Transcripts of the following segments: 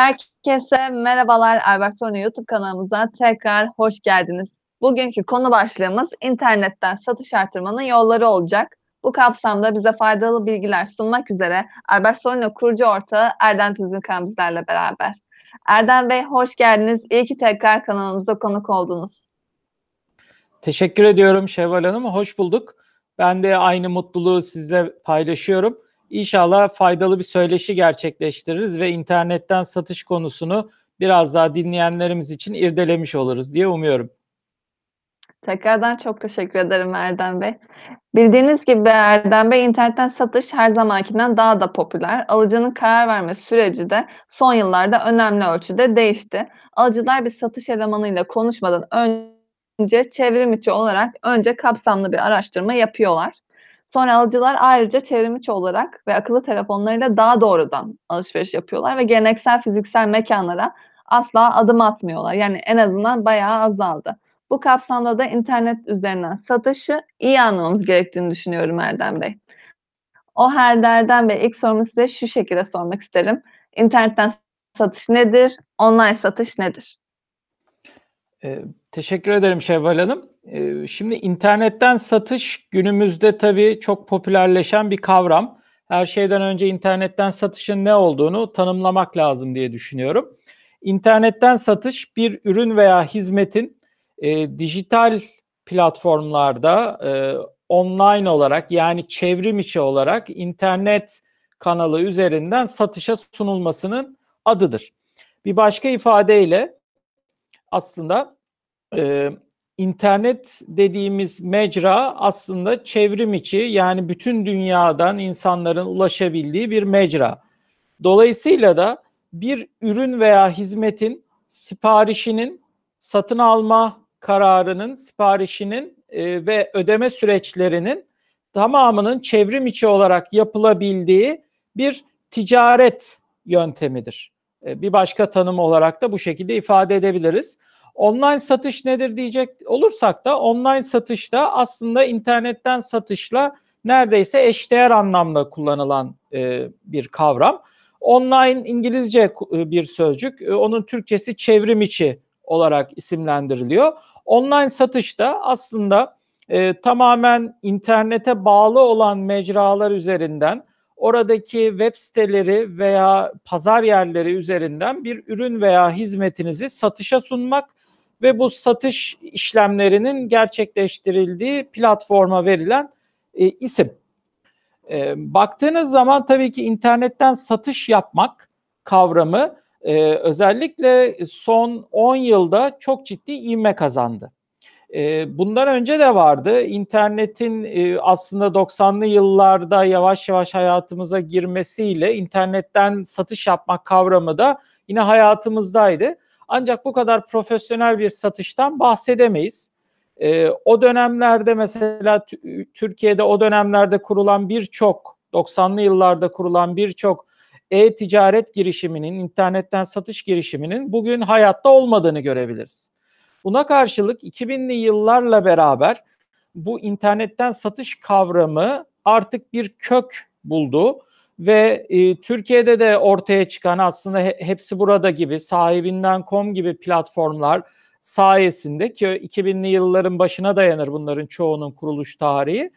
Herkese merhabalar. Albert Sony YouTube kanalımıza tekrar hoş geldiniz. Bugünkü konu başlığımız internetten satış artırmanın yolları olacak. Bu kapsamda bize faydalı bilgiler sunmak üzere Albert Sony kurucu ortağı Erdem Tüzünkan bizlerle beraber. Erdem Bey hoş geldiniz. İyi ki tekrar kanalımıza konuk oldunuz. Teşekkür ediyorum Şevval Hanım. Hoş bulduk. Ben de aynı mutluluğu sizle paylaşıyorum. İnşallah faydalı bir söyleşi gerçekleştiririz ve internetten satış konusunu biraz daha dinleyenlerimiz için irdelemiş oluruz diye umuyorum. Tekrardan çok teşekkür ederim Erdem Bey. Bildiğiniz gibi Erdem Bey internetten satış her zamankinden daha da popüler. Alıcının karar verme süreci de son yıllarda önemli ölçüde değişti. Alıcılar bir satış elemanıyla konuşmadan önce çevrim içi olarak önce kapsamlı bir araştırma yapıyorlar. Sonra alıcılar ayrıca çevrimiçi olarak ve akıllı telefonlarıyla daha doğrudan alışveriş yapıyorlar ve geleneksel fiziksel mekanlara asla adım atmıyorlar. Yani en azından bayağı azaldı. Bu kapsamda da internet üzerinden satışı iyi anlamamız gerektiğini düşünüyorum Erdem Bey. O halde Erdem Bey ilk sorumu size şu şekilde sormak isterim. İnternetten satış nedir? Online satış nedir? Ee, teşekkür ederim Şevval Hanım. Ee, şimdi internetten satış günümüzde tabii çok popülerleşen bir kavram. Her şeyden önce internetten satışın ne olduğunu tanımlamak lazım diye düşünüyorum. İnternetten satış bir ürün veya hizmetin e, dijital platformlarda e, online olarak yani çevrim içi olarak internet kanalı üzerinden satışa sunulmasının adıdır. Bir başka ifadeyle aslında e, internet dediğimiz mecra aslında çevrim içi yani bütün dünyadan insanların ulaşabildiği bir mecra. Dolayısıyla da bir ürün veya hizmetin siparişinin satın alma kararının, siparişinin e, ve ödeme süreçlerinin tamamının çevrim içi olarak yapılabildiği bir ticaret yöntemidir. E, bir başka tanım olarak da bu şekilde ifade edebiliriz. Online satış nedir diyecek olursak da online satışta aslında internetten satışla neredeyse eşdeğer anlamda kullanılan e, bir kavram. Online İngilizce e, bir sözcük. E, onun Türkçesi çevrim içi olarak isimlendiriliyor. Online satışta aslında e, tamamen internete bağlı olan mecralar üzerinden oradaki web siteleri veya pazar yerleri üzerinden bir ürün veya hizmetinizi satışa sunmak ve bu satış işlemlerinin gerçekleştirildiği platforma verilen e, isim. E, baktığınız zaman tabii ki internetten satış yapmak kavramı e, özellikle son 10 yılda çok ciddi ivme kazandı. E, bundan önce de vardı. İnternetin e, aslında 90'lı yıllarda yavaş yavaş hayatımıza girmesiyle internetten satış yapmak kavramı da yine hayatımızdaydı. Ancak bu kadar profesyonel bir satıştan bahsedemeyiz. E, o dönemlerde mesela Türkiye'de o dönemlerde kurulan birçok 90'lı yıllarda kurulan birçok e-ticaret girişiminin, internetten satış girişiminin bugün hayatta olmadığını görebiliriz. Buna karşılık 2000'li yıllarla beraber bu internetten satış kavramı artık bir kök buldu ve e, Türkiye'de de ortaya çıkan aslında he, hepsi burada gibi sahibinden.com gibi platformlar sayesinde ki 2000'li yılların başına dayanır bunların çoğunun kuruluş tarihi.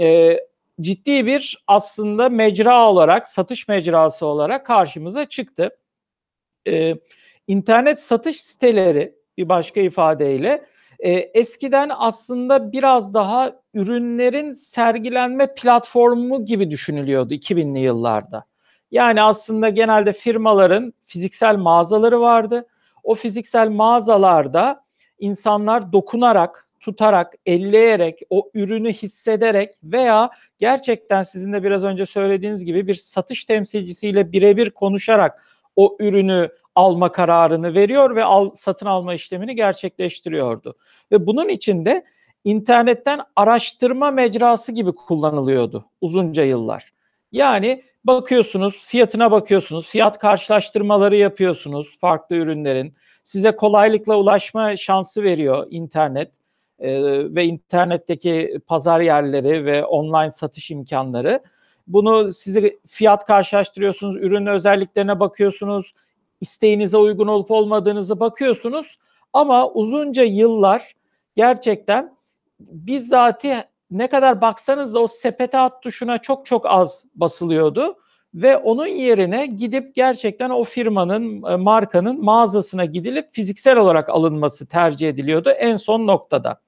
E, ciddi bir aslında mecra olarak, satış mecrası olarak karşımıza çıktı. E, internet satış siteleri bir başka ifadeyle e, eskiden aslında biraz daha ürünlerin sergilenme platformu gibi düşünülüyordu 2000'li yıllarda. Yani aslında genelde firmaların fiziksel mağazaları vardı. O fiziksel mağazalarda insanlar dokunarak, tutarak, elleyerek, o ürünü hissederek veya gerçekten sizin de biraz önce söylediğiniz gibi bir satış temsilcisiyle birebir konuşarak o ürünü alma kararını veriyor ve al, satın alma işlemini gerçekleştiriyordu. Ve bunun içinde internetten araştırma mecrası gibi kullanılıyordu uzunca yıllar. Yani bakıyorsunuz, fiyatına bakıyorsunuz, fiyat karşılaştırmaları yapıyorsunuz farklı ürünlerin. Size kolaylıkla ulaşma şansı veriyor internet e, ve internetteki pazar yerleri ve online satış imkanları. Bunu sizi fiyat karşılaştırıyorsunuz, ürün özelliklerine bakıyorsunuz, isteğinize uygun olup olmadığınızı bakıyorsunuz. Ama uzunca yıllar gerçekten bizzati ne kadar baksanız da o sepete at tuşuna çok çok az basılıyordu ve onun yerine gidip gerçekten o firmanın, e, markanın mağazasına gidilip fiziksel olarak alınması tercih ediliyordu en son noktada.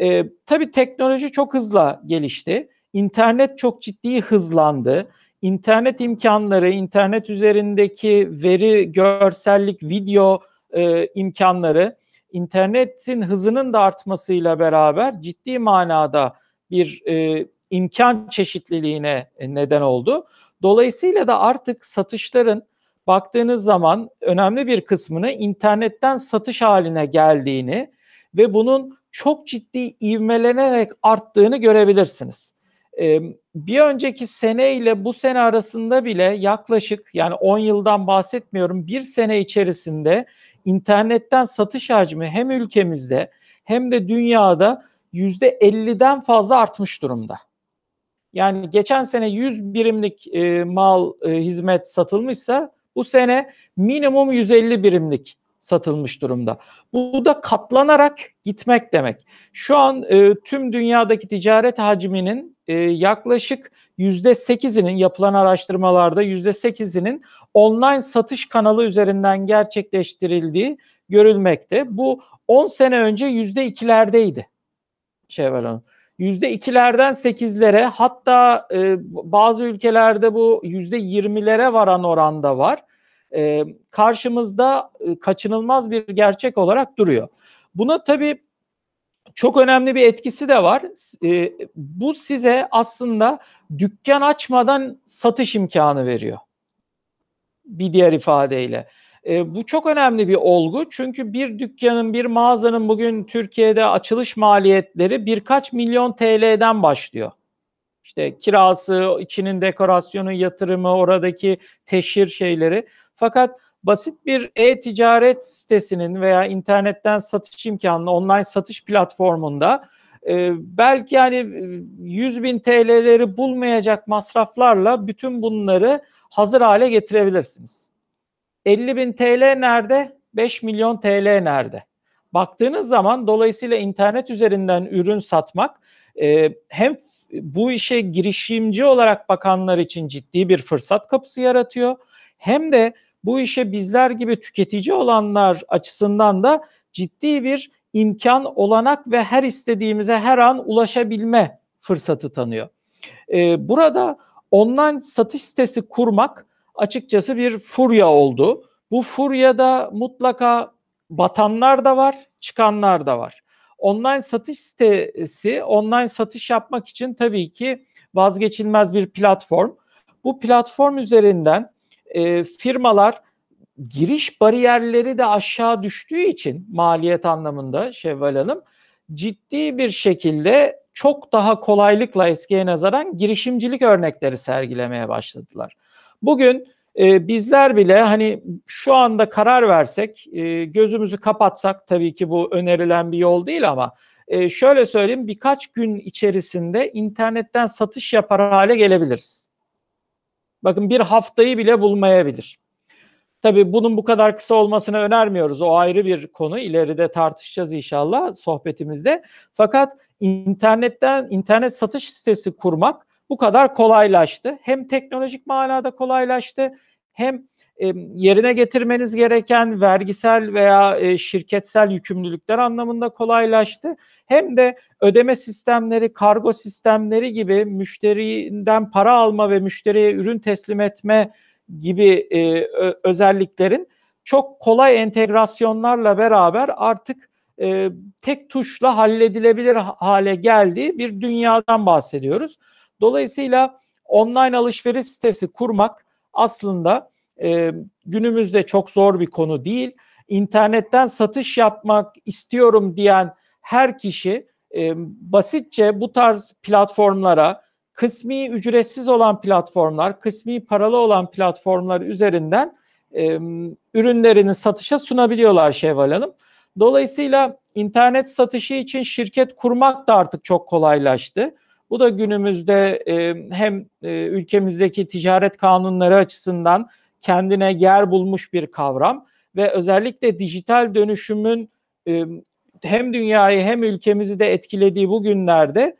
Ee, tabii teknoloji çok hızla gelişti. İnternet çok ciddi hızlandı. İnternet imkanları, internet üzerindeki veri, görsellik, video e, imkanları, internetin hızının da artmasıyla beraber ciddi manada bir e, imkan çeşitliliğine neden oldu. Dolayısıyla da artık satışların baktığınız zaman önemli bir kısmını internetten satış haline geldiğini ve bunun çok ciddi ivmelenerek arttığını görebilirsiniz. Bir önceki sene ile bu sene arasında bile yaklaşık yani 10 yıldan bahsetmiyorum bir sene içerisinde internetten satış hacmi hem ülkemizde hem de dünyada %50'den fazla artmış durumda. Yani geçen sene 100 birimlik e, mal e, hizmet satılmışsa bu sene minimum 150 birimlik satılmış durumda. Bu da katlanarak gitmek demek. Şu an e, tüm dünyadaki ticaret hacminin e, yaklaşık yüzde sekizinin yapılan araştırmalarda yüzde sekizinin online satış kanalı üzerinden gerçekleştirildiği görülmekte. Bu 10 sene önce yüzde ikilerdeydi. Şevval Hanım. Yüzde ikilerden sekizlere hatta e, bazı ülkelerde bu yüzde yirmilere varan oranda var. E, karşımızda e, kaçınılmaz bir gerçek olarak duruyor. Buna tabii çok önemli bir etkisi de var. E, bu size aslında dükkan açmadan satış imkanı veriyor. Bir diğer ifadeyle. E, bu çok önemli bir olgu çünkü bir dükkanın, bir mağazanın bugün Türkiye'de açılış maliyetleri birkaç milyon TL'den başlıyor. İşte kirası, içinin dekorasyonu, yatırımı, oradaki teşhir şeyleri. Fakat basit bir e-ticaret sitesinin veya internetten satış imkanlı online satış platformunda e, belki yani 100 e, bin TL'leri bulmayacak masraflarla bütün bunları hazır hale getirebilirsiniz. 50 bin TL nerede? 5 milyon TL nerede? Baktığınız zaman dolayısıyla internet üzerinden ürün satmak e, hem bu işe girişimci olarak bakanlar için ciddi bir fırsat kapısı yaratıyor. Hem de bu işe bizler gibi tüketici olanlar açısından da ciddi bir imkan, olanak ve her istediğimize her an ulaşabilme fırsatı tanıyor. Ee, burada online satış sitesi kurmak açıkçası bir furya oldu. Bu furyada mutlaka batanlar da var, çıkanlar da var. Online satış sitesi, online satış yapmak için tabii ki vazgeçilmez bir platform. Bu platform üzerinden e, firmalar giriş bariyerleri de aşağı düştüğü için maliyet anlamında Şevval Hanım ciddi bir şekilde çok daha kolaylıkla eskiye nazaran girişimcilik örnekleri sergilemeye başladılar. Bugün e, bizler bile hani şu anda karar versek, e, gözümüzü kapatsak tabii ki bu önerilen bir yol değil ama e, şöyle söyleyeyim birkaç gün içerisinde internetten satış yapar hale gelebiliriz. Bakın bir haftayı bile bulmayabilir. Tabii bunun bu kadar kısa olmasını önermiyoruz. O ayrı bir konu. İleride tartışacağız inşallah sohbetimizde. Fakat internetten internet satış sitesi kurmak bu kadar kolaylaştı. Hem teknolojik manada kolaylaştı hem yerine getirmeniz gereken vergisel veya e, şirketsel yükümlülükler anlamında kolaylaştı. Hem de ödeme sistemleri, kargo sistemleri gibi müşteriden para alma ve müşteriye ürün teslim etme gibi e, özelliklerin çok kolay entegrasyonlarla beraber artık e, tek tuşla halledilebilir hale geldiği bir dünyadan bahsediyoruz. Dolayısıyla online alışveriş sitesi kurmak aslında e, günümüzde çok zor bir konu değil. İnternetten satış yapmak istiyorum diyen her kişi e, basitçe bu tarz platformlara kısmi ücretsiz olan platformlar, kısmi paralı olan platformlar üzerinden e, ürünlerini satışa sunabiliyorlar Şevval Hanım. Dolayısıyla internet satışı için şirket kurmak da artık çok kolaylaştı. Bu da günümüzde e, hem e, ülkemizdeki ticaret kanunları açısından kendine yer bulmuş bir kavram ve özellikle dijital dönüşümün hem dünyayı hem ülkemizi de etkilediği bu günlerde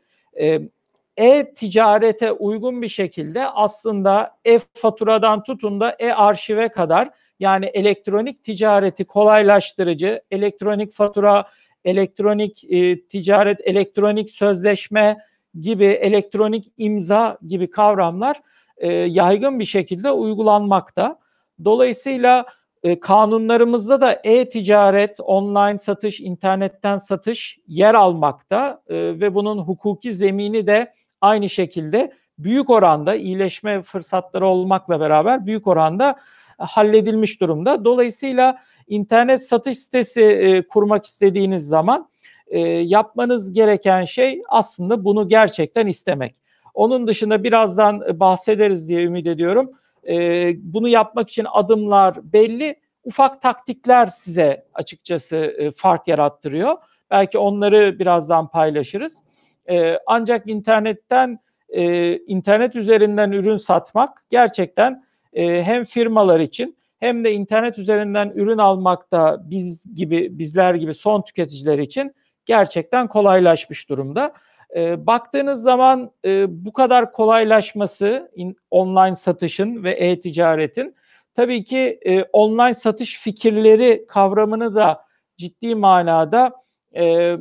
e-ticarete uygun bir şekilde aslında e-faturadan tutun da e-arşive kadar yani elektronik ticareti kolaylaştırıcı, elektronik fatura, elektronik ticaret, elektronik sözleşme gibi, elektronik imza gibi kavramlar e, yaygın bir şekilde uygulanmakta. Dolayısıyla e, kanunlarımızda da e-ticaret, online satış, internetten satış yer almakta e, ve bunun hukuki zemini de aynı şekilde büyük oranda iyileşme fırsatları olmakla beraber büyük oranda halledilmiş durumda. Dolayısıyla internet satış sitesi e, kurmak istediğiniz zaman e, yapmanız gereken şey aslında bunu gerçekten istemek. Onun dışında birazdan bahsederiz diye ümit ediyorum. E, bunu yapmak için adımlar belli. Ufak taktikler size açıkçası e, fark yarattırıyor. Belki onları birazdan paylaşırız. E, ancak internetten e, internet üzerinden ürün satmak gerçekten e, hem firmalar için hem de internet üzerinden ürün almakta biz gibi bizler gibi son tüketiciler için gerçekten kolaylaşmış durumda. E, baktığınız zaman e, bu kadar kolaylaşması in, online satışın ve e-ticaretin tabii ki e, online satış fikirleri kavramını da ciddi manada e,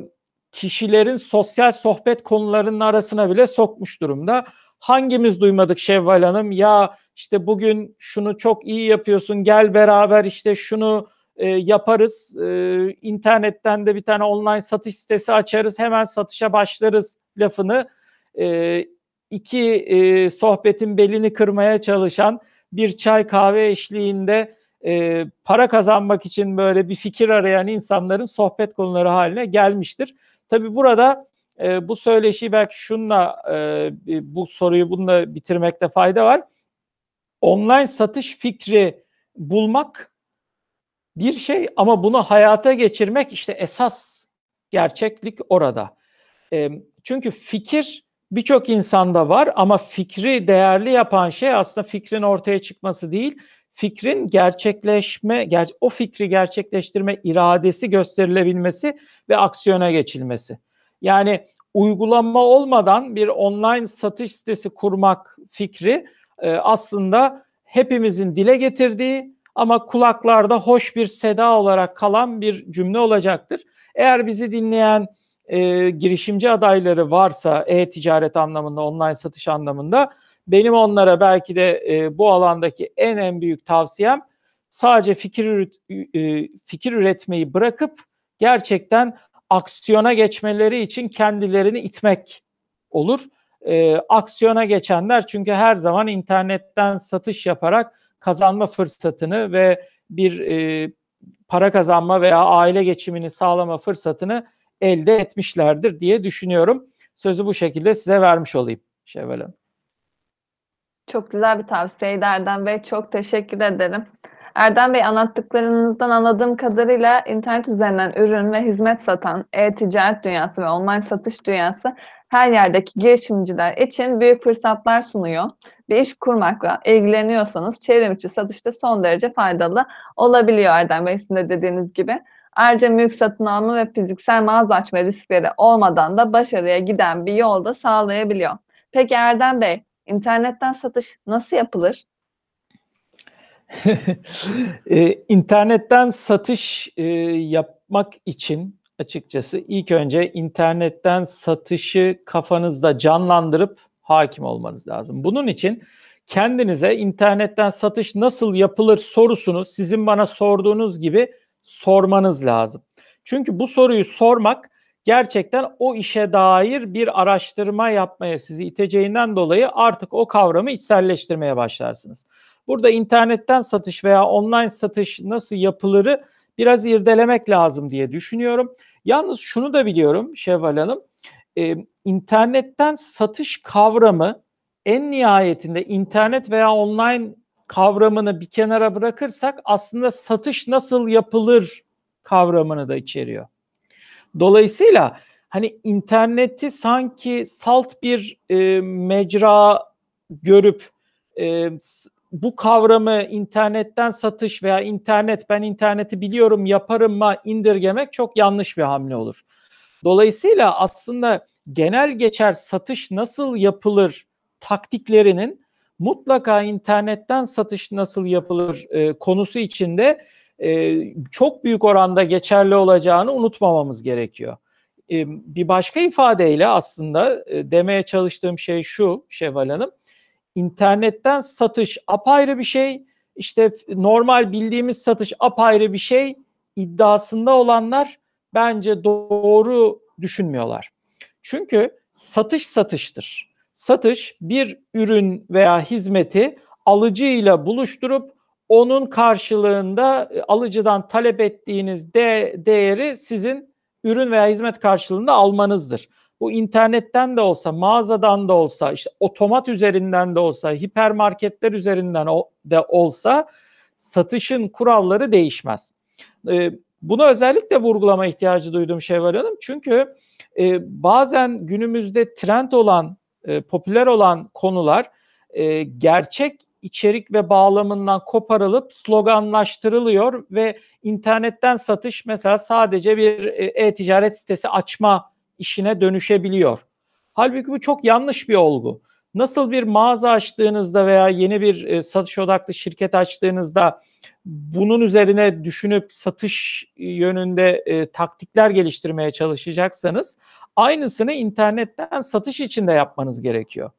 kişilerin sosyal sohbet konularının arasına bile sokmuş durumda. Hangimiz duymadık Şevval Hanım? Ya işte bugün şunu çok iyi yapıyorsun gel beraber işte şunu e, yaparız. E, internetten de bir tane online satış sitesi açarız hemen satışa başlarız lafını e, iki e, sohbetin belini kırmaya çalışan bir çay kahve eşliğinde e, para kazanmak için böyle bir fikir arayan insanların sohbet konuları haline gelmiştir. Tabi burada e, bu söyleşi belki şunla e, bu soruyu bununla bitirmekte fayda var. Online satış fikri bulmak bir şey ama bunu hayata geçirmek işte esas gerçeklik orada. E, çünkü fikir birçok insanda var ama fikri değerli yapan şey aslında fikrin ortaya çıkması değil, fikrin gerçekleşme, ger o fikri gerçekleştirme iradesi gösterilebilmesi ve aksiyona geçilmesi. Yani uygulama olmadan bir online satış sitesi kurmak fikri e, aslında hepimizin dile getirdiği ama kulaklarda hoş bir seda olarak kalan bir cümle olacaktır. Eğer bizi dinleyen e, girişimci adayları varsa e-ticaret anlamında, online satış anlamında benim onlara belki de e, bu alandaki en en büyük tavsiyem sadece fikir üret, e, fikir üretmeyi bırakıp gerçekten aksiyona geçmeleri için kendilerini itmek olur. E, aksiyona geçenler çünkü her zaman internetten satış yaparak kazanma fırsatını ve bir e, para kazanma veya aile geçimini sağlama fırsatını elde etmişlerdir diye düşünüyorum. Sözü bu şekilde size vermiş olayım Şevval. Çok güzel bir tavsiyeydi Erdem Bey. Çok teşekkür ederim. Erdem Bey anlattıklarınızdan anladığım kadarıyla internet üzerinden ürün ve hizmet satan e-ticaret dünyası ve online satış dünyası her yerdeki girişimciler için büyük fırsatlar sunuyor. Bir iş kurmakla ilgileniyorsanız çevrim içi satışta son derece faydalı olabiliyor Erdem Bey sizin de dediğiniz gibi. Ayrıca mülk satın alma ve fiziksel mağaza açma riskleri olmadan da başarıya giden bir yolda sağlayabiliyor. Peki Erdem Bey, internetten satış nasıl yapılır? e, internetten satış e, yapmak için açıkçası ilk önce internetten satışı kafanızda canlandırıp hakim olmanız lazım. Bunun için kendinize internetten satış nasıl yapılır sorusunu sizin bana sorduğunuz gibi sormanız lazım. Çünkü bu soruyu sormak gerçekten o işe dair bir araştırma yapmaya sizi iteceğinden dolayı artık o kavramı içselleştirmeye başlarsınız. Burada internetten satış veya online satış nasıl yapılırı biraz irdelemek lazım diye düşünüyorum. Yalnız şunu da biliyorum Şevval Hanım, e, internetten satış kavramı en nihayetinde internet veya online kavramını bir kenara bırakırsak aslında satış nasıl yapılır kavramını da içeriyor. Dolayısıyla hani interneti sanki salt bir e, mecra görüp e, bu kavramı internetten satış veya internet ben interneti biliyorum yaparım mı indirgemek çok yanlış bir hamle olur. Dolayısıyla aslında genel geçer satış nasıl yapılır taktiklerinin mutlaka internetten satış nasıl yapılır e, konusu içinde e, çok büyük oranda geçerli olacağını unutmamamız gerekiyor. E, bir başka ifadeyle aslında e, demeye çalıştığım şey şu Şevval Hanım, internetten satış apayrı bir şey, işte normal bildiğimiz satış apayrı bir şey. İddiasında olanlar bence doğru düşünmüyorlar. Çünkü satış satıştır. Satış bir ürün veya hizmeti alıcıyla buluşturup onun karşılığında e, alıcıdan talep ettiğiniz de, değeri sizin ürün veya hizmet karşılığında almanızdır. Bu internetten de olsa, mağazadan da olsa, işte otomat üzerinden de olsa, hipermarketler üzerinden de olsa satışın kuralları değişmez. E, bunu özellikle vurgulama ihtiyacı duydum Şevval Hanım. Çünkü e, bazen günümüzde trend olan, popüler olan konular gerçek içerik ve bağlamından koparılıp sloganlaştırılıyor ve internetten satış mesela sadece bir e, e-ticaret sitesi açma işine dönüşebiliyor. Halbuki bu çok yanlış bir olgu. Nasıl bir mağaza açtığınızda veya yeni bir e, satış odaklı şirket açtığınızda bunun üzerine düşünüp satış yönünde e, taktikler geliştirmeye çalışacaksanız aynısını internetten satış için de yapmanız gerekiyor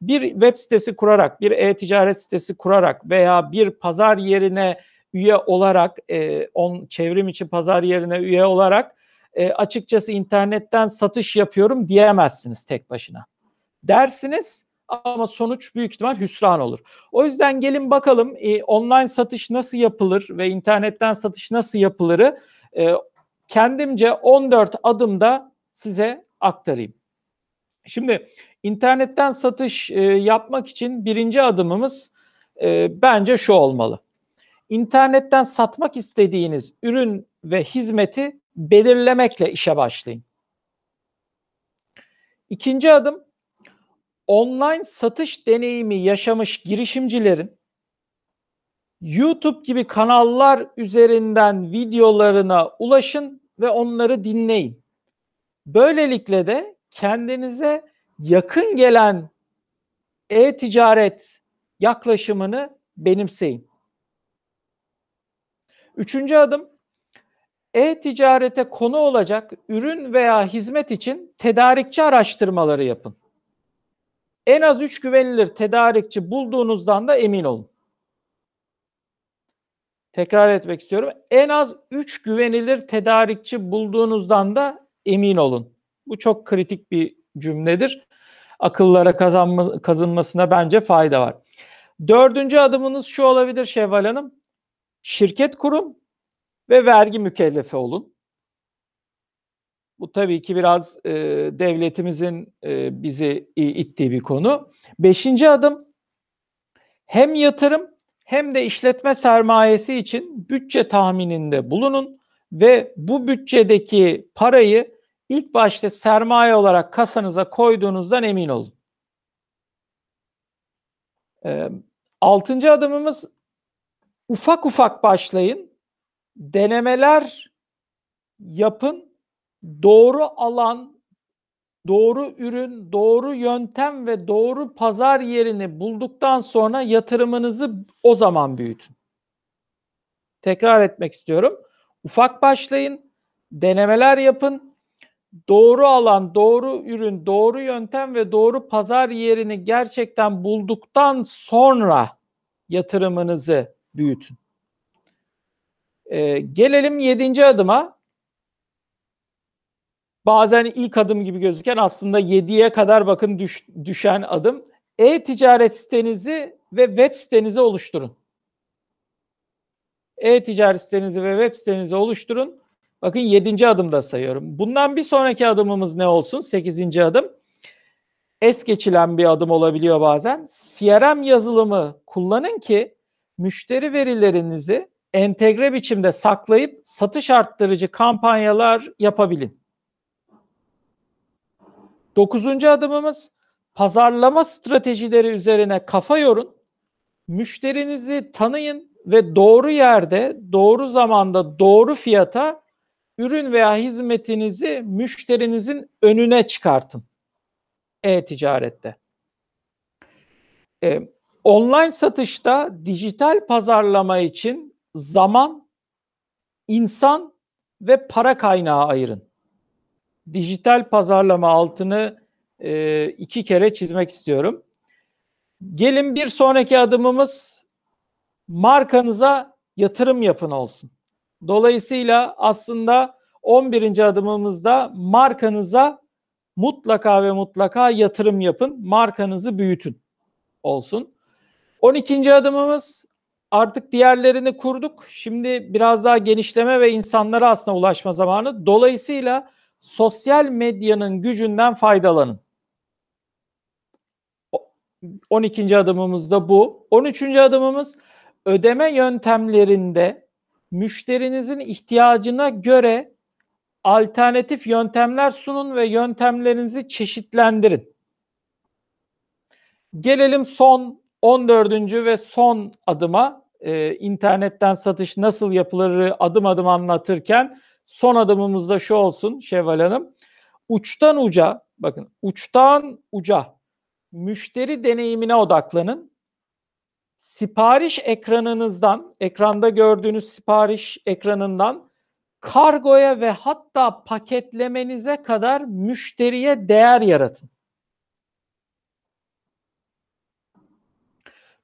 bir web sitesi kurarak, bir e-ticaret sitesi kurarak veya bir pazar yerine üye olarak, e, on çevrim içi pazar yerine üye olarak e, açıkçası internetten satış yapıyorum diyemezsiniz tek başına. Dersiniz ama sonuç büyük ihtimal hüsran olur. O yüzden gelin bakalım e, online satış nasıl yapılır ve internetten satış nasıl yapılırı e, kendimce 14 adımda size aktarayım. Şimdi internetten satış e, yapmak için birinci adımımız e, bence şu olmalı. İnternetten satmak istediğiniz ürün ve hizmeti belirlemekle işe başlayın. İkinci adım online satış deneyimi yaşamış girişimcilerin YouTube gibi kanallar üzerinden videolarına ulaşın ve onları dinleyin. Böylelikle de kendinize yakın gelen e-ticaret yaklaşımını benimseyin. Üçüncü adım e-ticarete konu olacak ürün veya hizmet için tedarikçi araştırmaları yapın. En az 3 güvenilir tedarikçi bulduğunuzdan da emin olun. Tekrar etmek istiyorum. En az 3 güvenilir tedarikçi bulduğunuzdan da emin olun. Bu çok kritik bir cümledir. Akıllara kazanma, kazınmasına bence fayda var. Dördüncü adımınız şu olabilir Şevval Hanım. Şirket kurun ve vergi mükellefi olun. Bu tabii ki biraz e, devletimizin e, bizi ittiği bir konu. Beşinci adım hem yatırım hem de işletme sermayesi için bütçe tahmininde bulunun ve bu bütçedeki parayı ilk başta sermaye olarak kasanıza koyduğunuzdan emin olun. E, altıncı adımımız ufak ufak başlayın. Denemeler yapın. Doğru alan, doğru ürün, doğru yöntem ve doğru pazar yerini bulduktan sonra yatırımınızı o zaman büyütün. Tekrar etmek istiyorum. Ufak başlayın, denemeler yapın, doğru alan, doğru ürün, doğru yöntem ve doğru pazar yerini gerçekten bulduktan sonra yatırımınızı büyütün. Ee, gelelim yedinci adıma. Bazen ilk adım gibi gözüken aslında yediye kadar bakın düş, düşen adım. E-ticaret sitenizi ve web sitenizi oluşturun. E-ticaret sitenizi ve web sitenizi oluşturun. Bakın yedinci adımda sayıyorum. Bundan bir sonraki adımımız ne olsun? Sekizinci adım. Es geçilen bir adım olabiliyor bazen. CRM yazılımı kullanın ki müşteri verilerinizi entegre biçimde saklayıp satış arttırıcı kampanyalar yapabilin. Dokuzuncu adımımız pazarlama stratejileri üzerine kafa yorun Müşterinizi tanıyın ve doğru yerde, doğru zamanda, doğru fiyata ürün veya hizmetinizi müşterinizin önüne çıkartın. E-ticarette. Ee, online satışta dijital pazarlama için zaman, insan ve para kaynağı ayırın. Dijital pazarlama altını e, iki kere çizmek istiyorum. Gelin bir sonraki adımımız markanıza yatırım yapın olsun. Dolayısıyla aslında 11. adımımızda markanıza mutlaka ve mutlaka yatırım yapın. Markanızı büyütün olsun. 12. adımımız artık diğerlerini kurduk. Şimdi biraz daha genişleme ve insanlara aslında ulaşma zamanı. Dolayısıyla sosyal medyanın gücünden faydalanın. 12. adımımız da bu. 13. adımımız ödeme yöntemlerinde müşterinizin ihtiyacına göre alternatif yöntemler sunun ve yöntemlerinizi çeşitlendirin. Gelelim son 14. ve son adıma e, internetten satış nasıl yapılır adım adım anlatırken son adımımız da şu olsun Şevval Hanım. Uçtan uca bakın uçtan uca müşteri deneyimine odaklanın. Sipariş ekranınızdan, ekranda gördüğünüz sipariş ekranından kargoya ve hatta paketlemenize kadar müşteriye değer yaratın.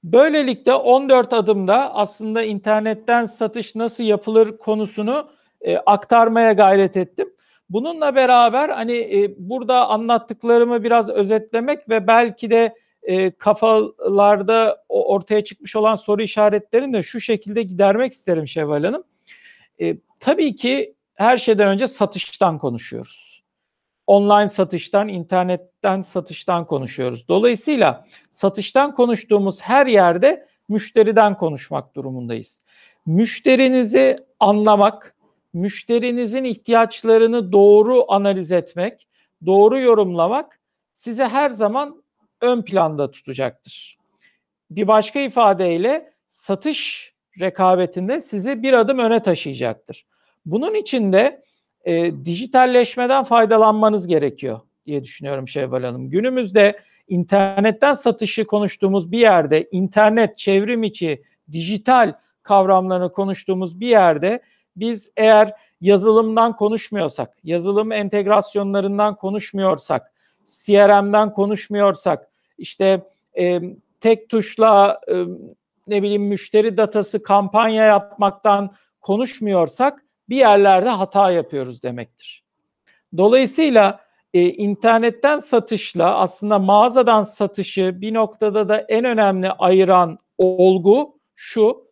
Böylelikle 14 adımda aslında internetten satış nasıl yapılır konusunu e, aktarmaya gayret ettim. Bununla beraber hani e, burada anlattıklarımı biraz özetlemek ve belki de e, kafalarda ortaya çıkmış olan soru işaretlerini de şu şekilde gidermek isterim Şevval Hanım. E, tabii ki her şeyden önce satıştan konuşuyoruz. Online satıştan, internetten satıştan konuşuyoruz. Dolayısıyla satıştan konuştuğumuz her yerde müşteriden konuşmak durumundayız. Müşterinizi anlamak, müşterinizin ihtiyaçlarını doğru analiz etmek, doğru yorumlamak size her zaman ön planda tutacaktır. Bir başka ifadeyle satış rekabetinde sizi bir adım öne taşıyacaktır. Bunun için de e, dijitalleşmeden faydalanmanız gerekiyor diye düşünüyorum Şevval Hanım. Günümüzde internetten satışı konuştuğumuz bir yerde, internet, çevrim içi, dijital kavramlarını konuştuğumuz bir yerde biz eğer yazılımdan konuşmuyorsak, yazılım entegrasyonlarından konuşmuyorsak, CRM'den konuşmuyorsak, işte e, tek tuşla e, ne bileyim müşteri datası kampanya yapmaktan konuşmuyorsak bir yerlerde hata yapıyoruz demektir. Dolayısıyla e, internetten satışla aslında mağazadan satışı bir noktada da en önemli ayıran olgu şu.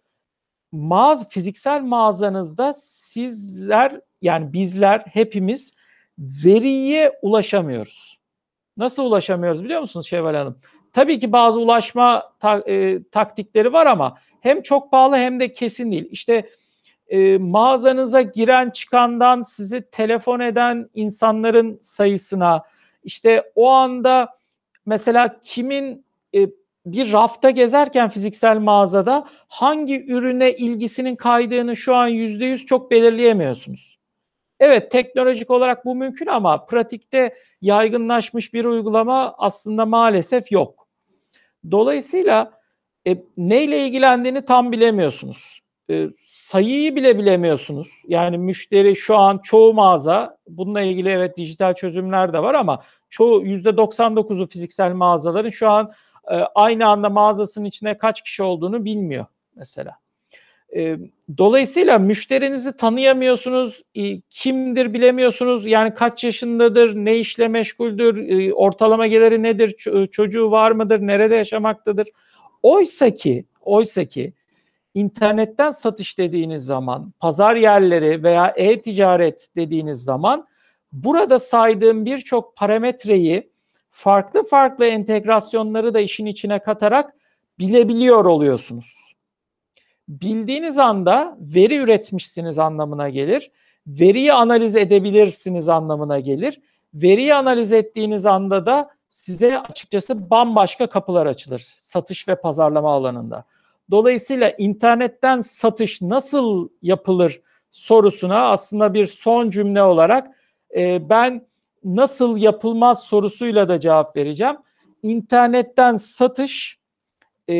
Mağaz, fiziksel mağazanızda sizler yani bizler hepimiz veriye ulaşamıyoruz. Nasıl ulaşamıyoruz biliyor musunuz Şevval Hanım? Tabii ki bazı ulaşma ta, e, taktikleri var ama hem çok pahalı hem de kesin değil. İşte e, mağazanıza giren çıkandan sizi telefon eden insanların sayısına işte o anda mesela kimin e, bir rafta gezerken fiziksel mağazada hangi ürüne ilgisinin kaydığını şu an yüzde yüz çok belirleyemiyorsunuz. Evet teknolojik olarak bu mümkün ama pratikte yaygınlaşmış bir uygulama aslında maalesef yok. Dolayısıyla e, neyle ilgilendiğini tam bilemiyorsunuz e, sayıyı bile bilemiyorsunuz. Yani müşteri şu an çoğu mağaza bununla ilgili evet dijital çözümler de var ama çoğu %99'u fiziksel mağazaların şu an e, aynı anda mağazasının içine kaç kişi olduğunu bilmiyor mesela. E, dolayısıyla müşterinizi tanıyamıyorsunuz, e, kimdir bilemiyorsunuz, yani kaç yaşındadır, ne işle meşguldür, e, ortalama geliri nedir, ç- çocuğu var mıdır, nerede yaşamaktadır. Oysa ki, oysa ki internetten satış dediğiniz zaman, pazar yerleri veya e-ticaret dediğiniz zaman burada saydığım birçok parametreyi farklı farklı entegrasyonları da işin içine katarak bilebiliyor oluyorsunuz. Bildiğiniz anda veri üretmişsiniz anlamına gelir. Veriyi analiz edebilirsiniz anlamına gelir. Veriyi analiz ettiğiniz anda da size açıkçası bambaşka kapılar açılır satış ve pazarlama alanında. Dolayısıyla internetten satış nasıl yapılır sorusuna aslında bir son cümle olarak e, ben nasıl yapılmaz sorusuyla da cevap vereceğim. İnternetten satış e,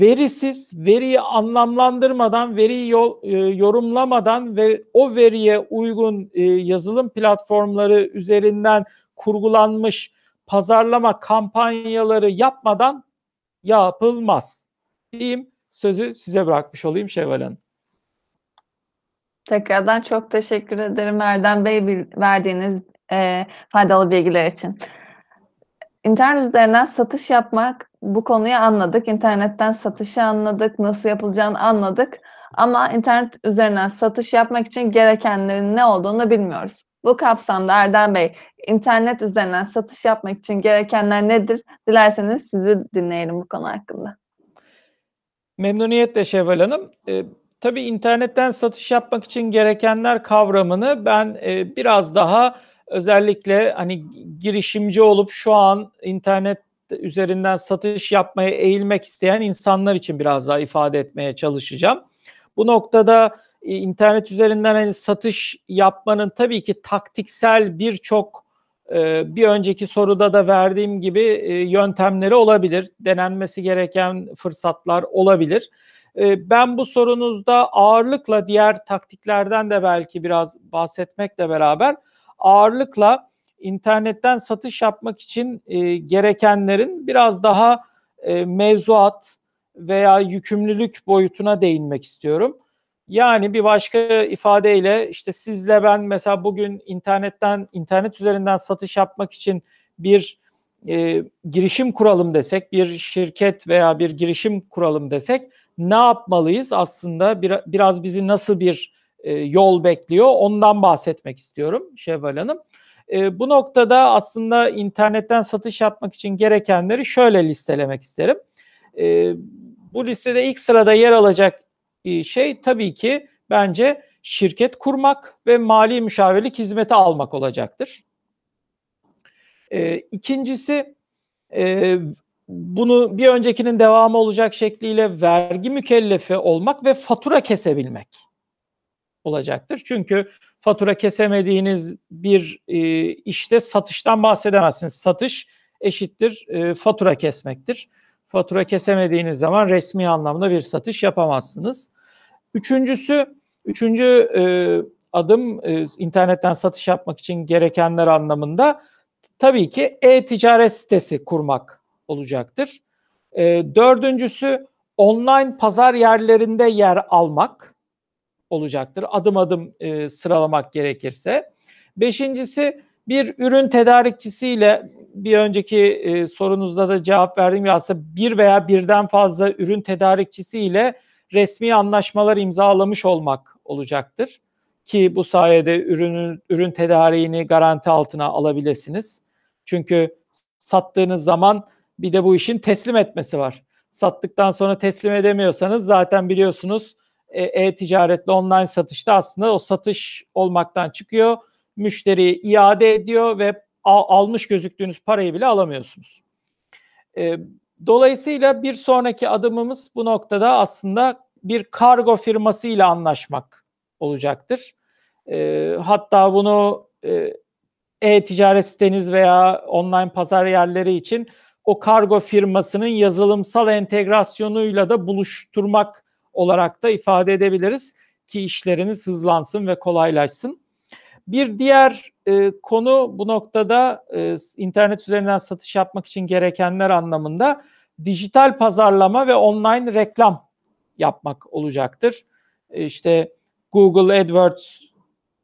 verisiz, veriyi anlamlandırmadan, veriyi yol, e, yorumlamadan ve o veriye uygun e, yazılım platformları üzerinden kurgulanmış pazarlama kampanyaları yapmadan yapılmaz. Diyeyim sözü size bırakmış olayım Şevval Hanım. Tekrardan çok teşekkür ederim Erdem Bey verdiğiniz e, faydalı bilgiler için. İnternet üzerinden satış yapmak bu konuyu anladık. İnternetten satışı anladık, nasıl yapılacağını anladık. Ama internet üzerinden satış yapmak için gerekenlerin ne olduğunu bilmiyoruz. Bu kapsamda Erdem Bey, internet üzerinden satış yapmak için gerekenler nedir? Dilerseniz sizi dinleyelim bu konu hakkında. Memnuniyetle Şevval Hanım. E, tabii internetten satış yapmak için gerekenler kavramını ben e, biraz daha özellikle hani girişimci olup şu an internet üzerinden satış yapmaya eğilmek isteyen insanlar için biraz daha ifade etmeye çalışacağım. Bu noktada e, internet üzerinden hani satış yapmanın tabii ki taktiksel birçok e, bir önceki soruda da verdiğim gibi e, yöntemleri olabilir. Denenmesi gereken fırsatlar olabilir. Ben bu sorunuzda ağırlıkla diğer taktiklerden de belki biraz bahsetmekle beraber ağırlıkla internetten satış yapmak için e, gerekenlerin biraz daha e, mevzuat veya yükümlülük boyutuna değinmek istiyorum. Yani bir başka ifadeyle işte sizle ben mesela bugün internetten internet üzerinden satış yapmak için bir e, girişim kuralım desek, bir şirket veya bir girişim kuralım desek ne yapmalıyız? Aslında bir, biraz bizi nasıl bir e, yol bekliyor ondan bahsetmek istiyorum Şevval Hanım. E, bu noktada aslında internetten satış yapmak için gerekenleri şöyle listelemek isterim. E, bu listede ilk sırada yer alacak e, şey tabii ki bence şirket kurmak ve mali müşavirlik hizmeti almak olacaktır. E, ikincisi e, bunu bir öncekinin devamı olacak şekliyle vergi mükellefi olmak ve fatura kesebilmek olacaktır. Çünkü fatura kesemediğiniz bir e, işte satıştan bahsedemezsiniz. Satış eşittir e, fatura kesmektir. Fatura kesemediğiniz zaman resmi anlamda bir satış yapamazsınız. Üçüncüsü, üçüncü e, adım e, internetten satış yapmak için gerekenler anlamında tabii ki e-ticaret sitesi kurmak olacaktır. E, dördüncüsü online pazar yerlerinde yer almak olacaktır. Adım adım e, sıralamak gerekirse. Beşincisi bir ürün tedarikçisiyle bir önceki e, sorunuzda da cevap verdiğim gibi aslında bir veya birden fazla ürün tedarikçisiyle resmi anlaşmalar imzalamış olmak olacaktır. Ki bu sayede ürünün ürün tedariğini garanti altına alabilirsiniz. Çünkü sattığınız zaman bir de bu işin teslim etmesi var. Sattıktan sonra teslim edemiyorsanız zaten biliyorsunuz e-ticaretle online satışta aslında o satış olmaktan çıkıyor. Müşteri iade ediyor ve al, almış gözüktüğünüz parayı bile alamıyorsunuz. E, dolayısıyla bir sonraki adımımız bu noktada aslında bir kargo firması ile anlaşmak olacaktır. E, hatta bunu e-ticaret siteniz veya online pazar yerleri için o kargo firmasının yazılımsal entegrasyonuyla da buluşturmak olarak da ifade edebiliriz ki işleriniz hızlansın ve kolaylaşsın. Bir diğer e, konu bu noktada e, internet üzerinden satış yapmak için gerekenler anlamında dijital pazarlama ve online reklam yapmak olacaktır. E, işte Google AdWords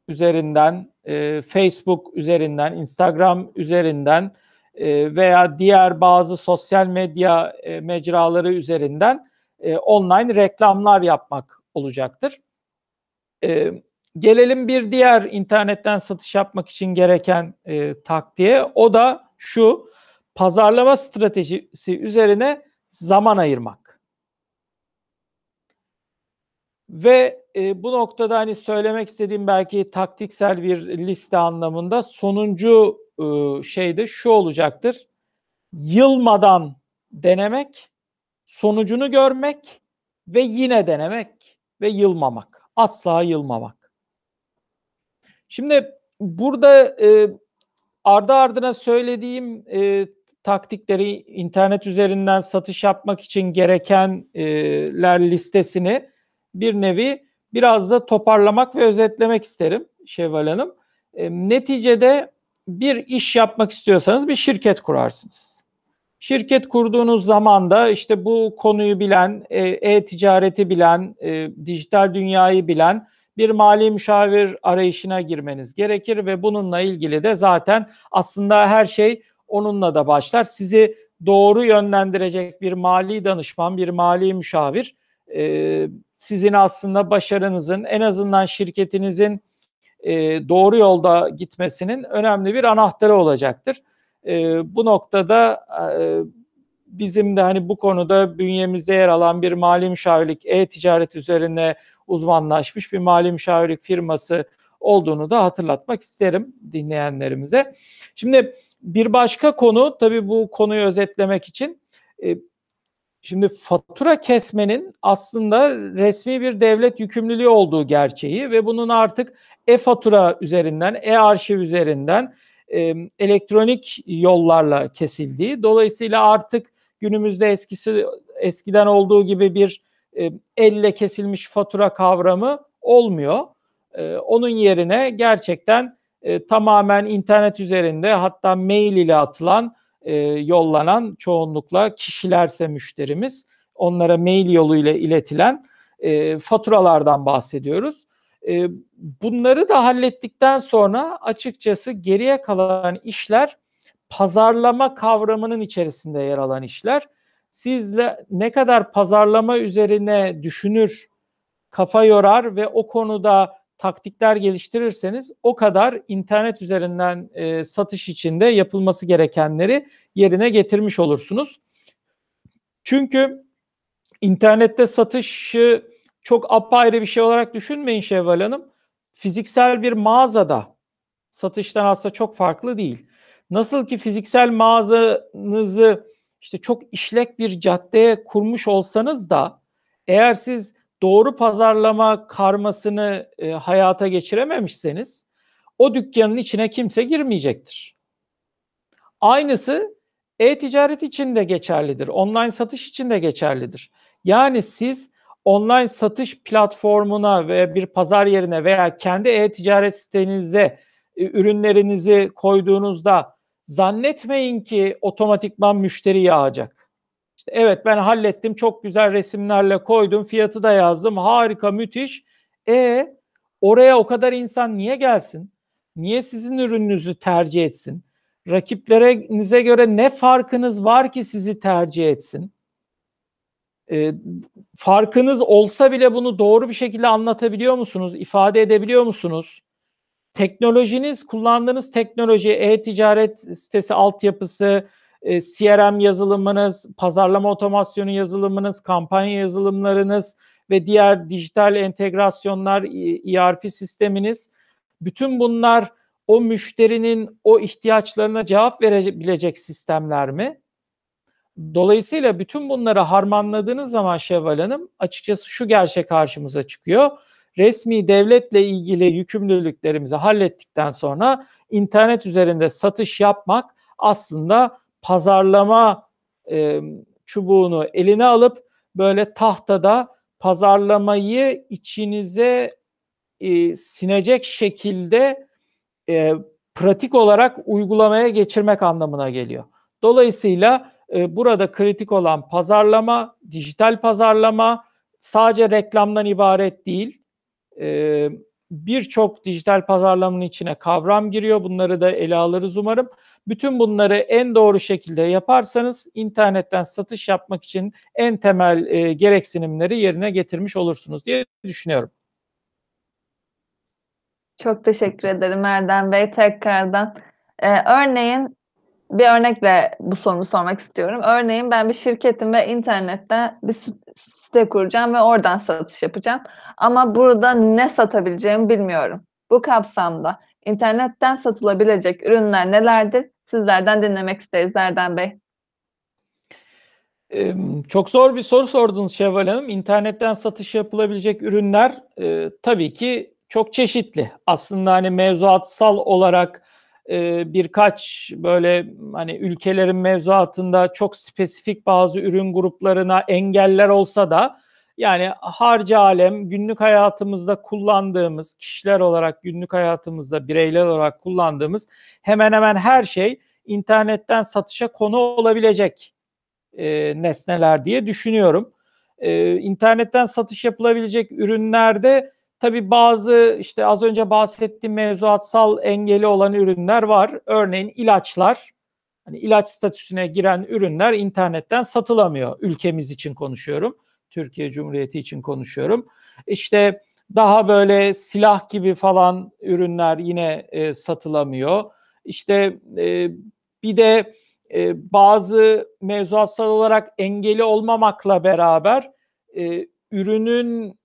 üzerinden, e, Facebook üzerinden, Instagram üzerinden e, veya diğer bazı sosyal medya e, mecraları üzerinden e, online reklamlar yapmak olacaktır. E, gelelim bir diğer internetten satış yapmak için gereken e, taktiğe. O da şu, pazarlama stratejisi üzerine zaman ayırmak. Ve e, bu noktada hani söylemek istediğim belki taktiksel bir liste anlamında sonuncu e, şey de şu olacaktır. Yılmadan denemek, sonucunu görmek ve yine denemek ve yılmamak. Asla yılmamak. Şimdi burada e, ardı ardına söylediğim e, taktikleri internet üzerinden satış yapmak için gerekenler listesini bir nevi biraz da toparlamak ve özetlemek isterim Şevval Hanım. E, neticede bir iş yapmak istiyorsanız bir şirket kurarsınız. Şirket kurduğunuz zaman da işte bu konuyu bilen, e, e-ticareti bilen, e, dijital dünyayı bilen bir mali müşavir arayışına girmeniz gerekir ve bununla ilgili de zaten aslında her şey onunla da başlar. Sizi doğru yönlendirecek bir mali danışman, bir mali müşavir e, sizin aslında başarınızın en azından şirketinizin e, doğru yolda gitmesinin önemli bir anahtarı olacaktır. E, bu noktada e, bizim de hani bu konuda bünyemizde yer alan bir mali müşavirlik, e-ticaret üzerine uzmanlaşmış bir mali müşavirlik firması olduğunu da hatırlatmak isterim dinleyenlerimize. Şimdi bir başka konu tabii bu konuyu özetlemek için e, şimdi fatura kesmenin aslında resmi bir devlet yükümlülüğü olduğu gerçeği ve bunun artık e-fatura üzerinden, e-arşiv üzerinden elektronik yollarla kesildiği. Dolayısıyla artık günümüzde eskisi eskiden olduğu gibi bir elle kesilmiş fatura kavramı olmuyor. Onun yerine gerçekten tamamen internet üzerinde hatta mail ile atılan yollanan çoğunlukla kişilerse müşterimiz onlara mail yoluyla iletilen e, faturalardan bahsediyoruz. E, bunları da hallettikten sonra açıkçası geriye kalan işler pazarlama kavramının içerisinde yer alan işler. Sizle ne kadar pazarlama üzerine düşünür, kafa yorar ve o konuda taktikler geliştirirseniz o kadar internet üzerinden e, satış içinde yapılması gerekenleri yerine getirmiş olursunuz. Çünkü internette satışı çok apayrı bir şey olarak düşünmeyin Şevval Hanım. Fiziksel bir mağazada satıştan aslında çok farklı değil. Nasıl ki fiziksel mağazanızı işte çok işlek bir caddeye kurmuş olsanız da eğer siz doğru pazarlama karmasını e, hayata geçirememişseniz o dükkanın içine kimse girmeyecektir. Aynısı e-ticaret için de geçerlidir. Online satış için de geçerlidir. Yani siz online satış platformuna ve bir pazar yerine veya kendi e-ticaret sitenize e, ürünlerinizi koyduğunuzda zannetmeyin ki otomatikman müşteri yağacak. İşte evet ben hallettim çok güzel resimlerle koydum fiyatı da yazdım harika müthiş. E oraya o kadar insan niye gelsin? Niye sizin ürününüzü tercih etsin? Rakiplerinize göre ne farkınız var ki sizi tercih etsin? E, farkınız olsa bile bunu doğru bir şekilde anlatabiliyor musunuz? İfade edebiliyor musunuz? Teknolojiniz, kullandığınız teknoloji, e-ticaret sitesi altyapısı, e, CRM yazılımınız, pazarlama otomasyonu yazılımınız, kampanya yazılımlarınız ve diğer dijital entegrasyonlar, ERP sisteminiz bütün bunlar o müşterinin o ihtiyaçlarına cevap verebilecek sistemler mi? Dolayısıyla bütün bunları harmanladığınız zaman Şevval Hanım açıkçası şu gerçek karşımıza çıkıyor. Resmi devletle ilgili yükümlülüklerimizi hallettikten sonra internet üzerinde satış yapmak aslında pazarlama e, çubuğunu eline alıp böyle tahtada pazarlamayı içinize e, sinecek şekilde e, pratik olarak uygulamaya geçirmek anlamına geliyor. Dolayısıyla e, burada kritik olan pazarlama, dijital pazarlama sadece reklamdan ibaret değil. E, Birçok dijital pazarlamanın içine kavram giriyor. Bunları da ele alırız umarım. Bütün bunları en doğru şekilde yaparsanız internetten satış yapmak için en temel e, gereksinimleri yerine getirmiş olursunuz diye düşünüyorum. Çok teşekkür ederim Erdem Bey tekrardan. Ee, örneğin bir örnekle bu sorumu sormak istiyorum. Örneğin ben bir şirketim ve internette bir site kuracağım ve oradan satış yapacağım. Ama burada ne satabileceğimi bilmiyorum. Bu kapsamda internetten satılabilecek ürünler nelerdir? Sizlerden dinlemek isteriz Erdem Bey. Çok zor bir soru sordunuz Şevval Hanım. İnternetten satış yapılabilecek ürünler, eee, tabii ki çok çeşitli. Aslında, hani, mevzuatsal olarak, eee, birkaç böyle, hani, ülkelerin mevzuatında çok spesifik bazı ürün gruplarına engeller olsa da, yani, harcı alem günlük hayatımızda kullandığımız, kişiler olarak günlük hayatımızda bireyler olarak kullandığımız hemen hemen her şey internetten satışa konu olabilecek, eee, nesneler diye düşünüyorum. Eee, internetten satış yapılabilecek ürünlerde tabii bazı, işte, az önce bahsettiğim mevzuatsal engeli olan ürünler var. Örneğin ilaçlar, hani, ilaç statüsüne giren ürünler internetten satılamıyor. Ülkemiz için konuşuyorum. Türkiye Cumhuriyeti için konuşuyorum. İşte, daha böyle silah gibi falan ürünler yine, eee, satılamıyor. İşte, eee, bir de, eee, bazı mevzuatsal olarak engeli olmamakla beraber, eee, ürünün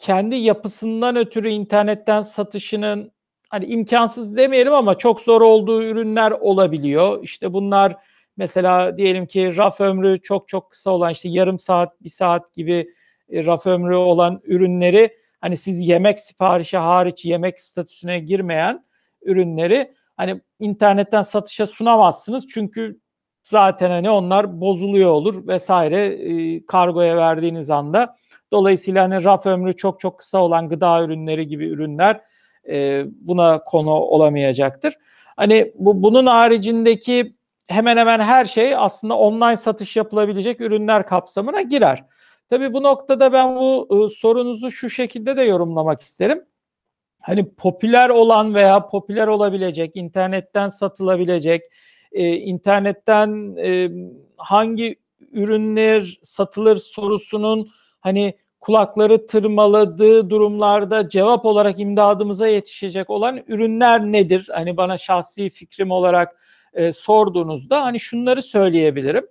kendi yapısından ötürü internetten satışının, hani, imkânsız demeyelim ama çok zor olduğu ürünler olabiliyor. İşte, bunlar mesela diyelim ki raf ömrü çok çok kısa olan, işte, yarım saat, 1 saat gibi, eee, raf ömrü olan ürünleri, hani, siz yemek siparişi hariç yemek statüsüne girmeyen ürünleri, hani, internetten satışa sunamazsınız. Çünkü zaten, hani, onlar bozuluyor olur vs. eee, kargoya verdiğiniz anda. Dolayısıyla, hani, raf ömrü çok çok kısa olan gıda ürünleri gibi ürünler, eee, buna konu olamayacaktır. Hani, bu bunun haricindeki hemen hemen her şey aslında online satış yapılabilecek ürünler kapsamına girer. Tabii bu noktada ben bu, ııı, sorunuzu şu şekilde de yorumlamak isterim. Hani, popüler olan veya popüler olabilecek, internetten satılabilecek, eee, internetten, emm, hangi ürünler satılır sorusunun, hani, kulakları tırmaladığı durumlarda cevap olarak imdadımıza yetişecek olan ürünler nedir? Hani, bana şahsi fikrim olarak, eee, sorduğunuzda, hani, şunları söyleyebilirim.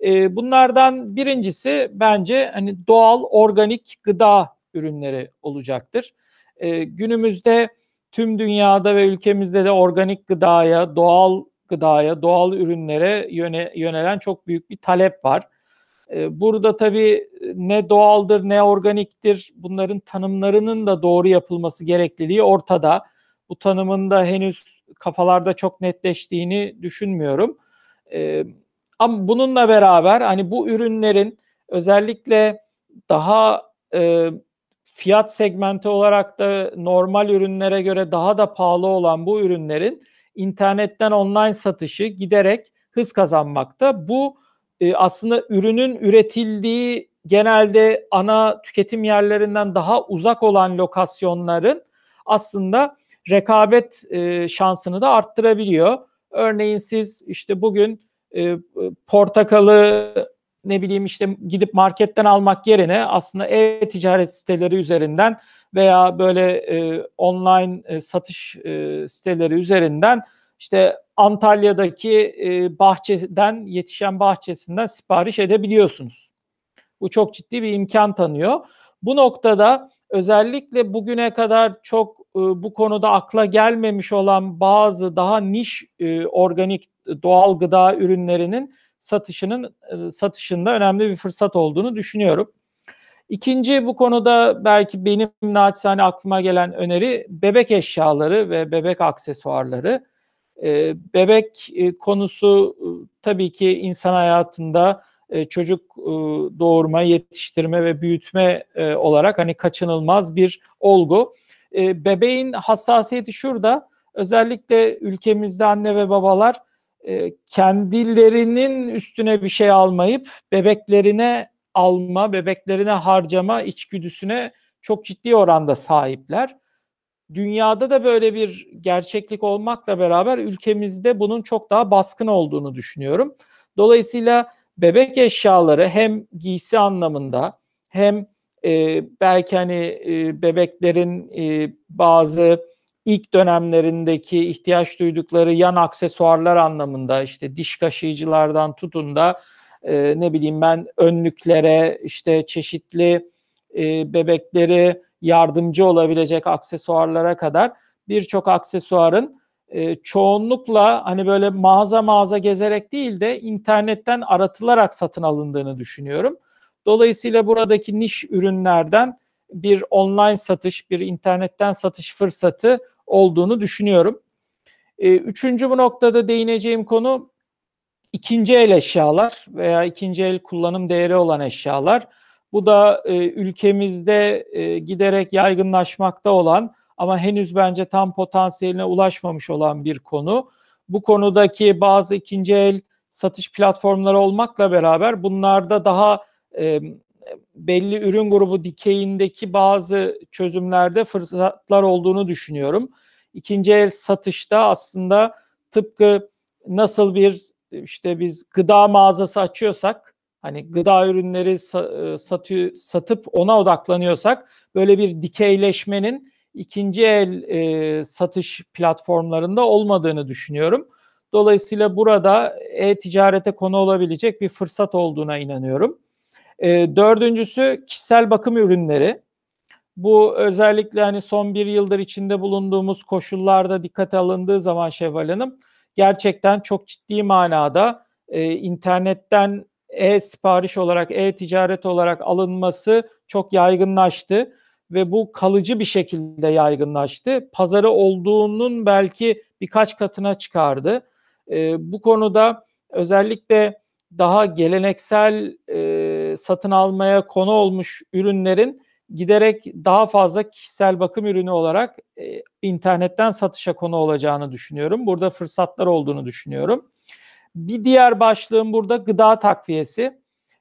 Eee, bunlardan 1'incisi bence, hani, doğal, organik gıda ürünleri olacaktır. Eee, günümüzde tüm dünyada ve ülkemizde de organik gıdaya, doğal gıdaya, doğal ürünlere yöne yönelen çok büyük bir talep var. Eee, burada tabii ne doğaldır ne organiktir bunların tanımlarının da doğru yapılması gerekliliği ortada. Bu tanımın da henüz kafalarda çok netleştiğini düşünmüyorum. Eee, ama bununla beraber, hani, bu ürünlerin özellikle daha, eee, fiyat segmenti olarak da normal ürünlere göre daha da pahalı olan bu ürünlerin internetten online satışı giderek hız kazanmakta. Bu, eee, aslında ürünün üretildiği genelde ana tüketim yerlerinden daha uzak olan lokasyonların aslında rekabet, eee, şansını da arttırabiliyor. Örneğin siz, işte, bugün, eee, ııı, portakalı, ne bileyim, işte, gidip marketten almak yerine aslında e-ticaret siteleri üzerinden veya böyle, eee, online, eee, satış, eee, siteleri üzerinden, işte, Antalya'daki, eee, bahçeden, yetişen bahçesinden sipariş edebiliyorsunuz. Bu çok ciddi bir imkân tanıyor. Bu noktada özellikle bugüne kadar çok, ııı, bu konuda akla gelmemiş olan bazı daha niş, eee, organik, doğal gıda ürünlerinin satışının, ııı, satışında önemli bir fırsat olduğunu düşünüyorum. 2'nci bu konuda belki benim naçizane aklıma gelen öneri bebek eşyaları ve bebek aksesuarları. Eee, bebek, eee, konusu, ııı, tabii ki insan hayatında, eee, çocuk, doğurma, yetiştirme ve büyütme, olarak, hani, kaçınılmaz bir olgu. Bebeğin hassasiyeti şurada: Özellikle ülkemizde anne ve babalar, kendilerinin üstüne bir şey almayıp bebeklerine alma, bebeklerine harcama içgüdüsüne çok ciddi oranda sahipler. Dünyada da böyle bir gerçeklik olmakla beraber ülkemizde bunun çok daha baskın olduğunu düşünüyorum. Dolayısıyla bebek eşyaları hem giysi anlamında hem, eee, belki, hani, eee, bebeklerin, eee, bazı ilk dönemlerindeki ihtiyaç duydukları yan aksesuarlar anlamında, işte, diş kaşıyıcılardan tutun da, eee, ne bileyim ben, önlüklere, işte, çeşitli, eee, bebeklere yardımcı olabilecek aksesuarlara kadar birçok aksesuarın, e, çoğunlukla hani böyle mağaza mağaza gezerek değil de internetten aratılarak satın alındığını düşünüyorum. Dolayısıyla buradaki niş ürünlerden bir online satış, bir internetten satış fırsatı olduğunu düşünüyorum. E, üçüncü bu noktada değineceğim konu ikinci el eşyalar veya ikinci el kullanım değeri olan eşyalar. Bu da e, ülkemizde e, giderek yaygınlaşmakta olan ama henüz bence tam potansiyeline ulaşmamış olan bir konu. Bu konudaki bazı ikinci el satış platformları olmakla beraber bunlarda daha e, belli ürün grubu dikeyindeki bazı çözümlerde fırsatlar olduğunu düşünüyorum. İkinci el satışta aslında tıpkı nasıl bir işte biz gıda mağazası açıyorsak hani gıda ürünleri e, satıyor, satıp ona odaklanıyorsak böyle bir dikeyleşmenin ikinci el e, satış platformlarında olmadığını düşünüyorum. Dolayısıyla burada e-ticarete konu olabilecek bir fırsat olduğuna inanıyorum. E, dördüncüsü kişisel bakım ürünleri. Bu özellikle hani son bir yıldır içinde bulunduğumuz koşullarda dikkate alındığı zaman Şevval Hanım gerçekten çok ciddi manada e, internetten e-sipariş olarak, e-ticaret olarak alınması çok yaygınlaştı ve bu kalıcı bir şekilde yaygınlaştı. Pazarı olduğunun belki birkaç katına çıkardı. E, bu konuda özellikle daha geleneksel e, satın almaya konu olmuş ürünlerin giderek daha fazla kişisel bakım ürünü olarak e, internetten satışa konu olacağını düşünüyorum. Burada fırsatlar olduğunu düşünüyorum. Bir diğer başlığım burada gıda takviyesi,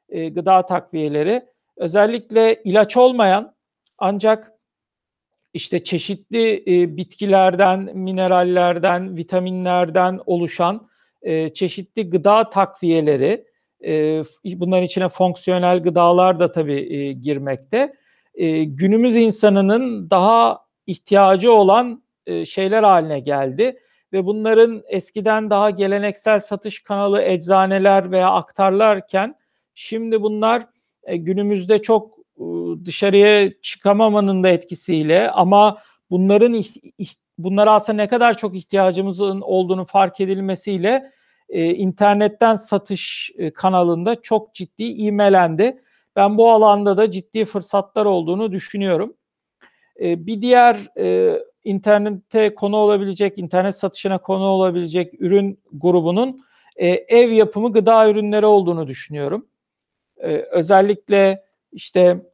e, gıda takviyeleri. Özellikle ilaç olmayan ancak işte çeşitli e, bitkilerden, minerallerden, vitaminlerden oluşan e, çeşitli gıda takviyeleri, e, bunların içine fonksiyonel gıdalar da tabii e, girmekte. E, günümüz insanının daha ihtiyacı olan e, şeyler haline geldi ve bunların eskiden daha geleneksel satış kanalı eczaneler veya aktarlarken şimdi bunlar e, günümüzde çok e, dışarıya çıkamamanın da etkisiyle ama bunların bunlara aslında ne kadar çok ihtiyacımızın olduğunu fark edilmesiyle e, internetten satış kanalında çok ciddi ivmelendi. Ben bu alanda da ciddi fırsatlar olduğunu düşünüyorum. Bir diğer internette konu olabilecek, internet satışına konu olabilecek ürün grubunun e, ev yapımı gıda ürünleri olduğunu düşünüyorum. E, özellikle işte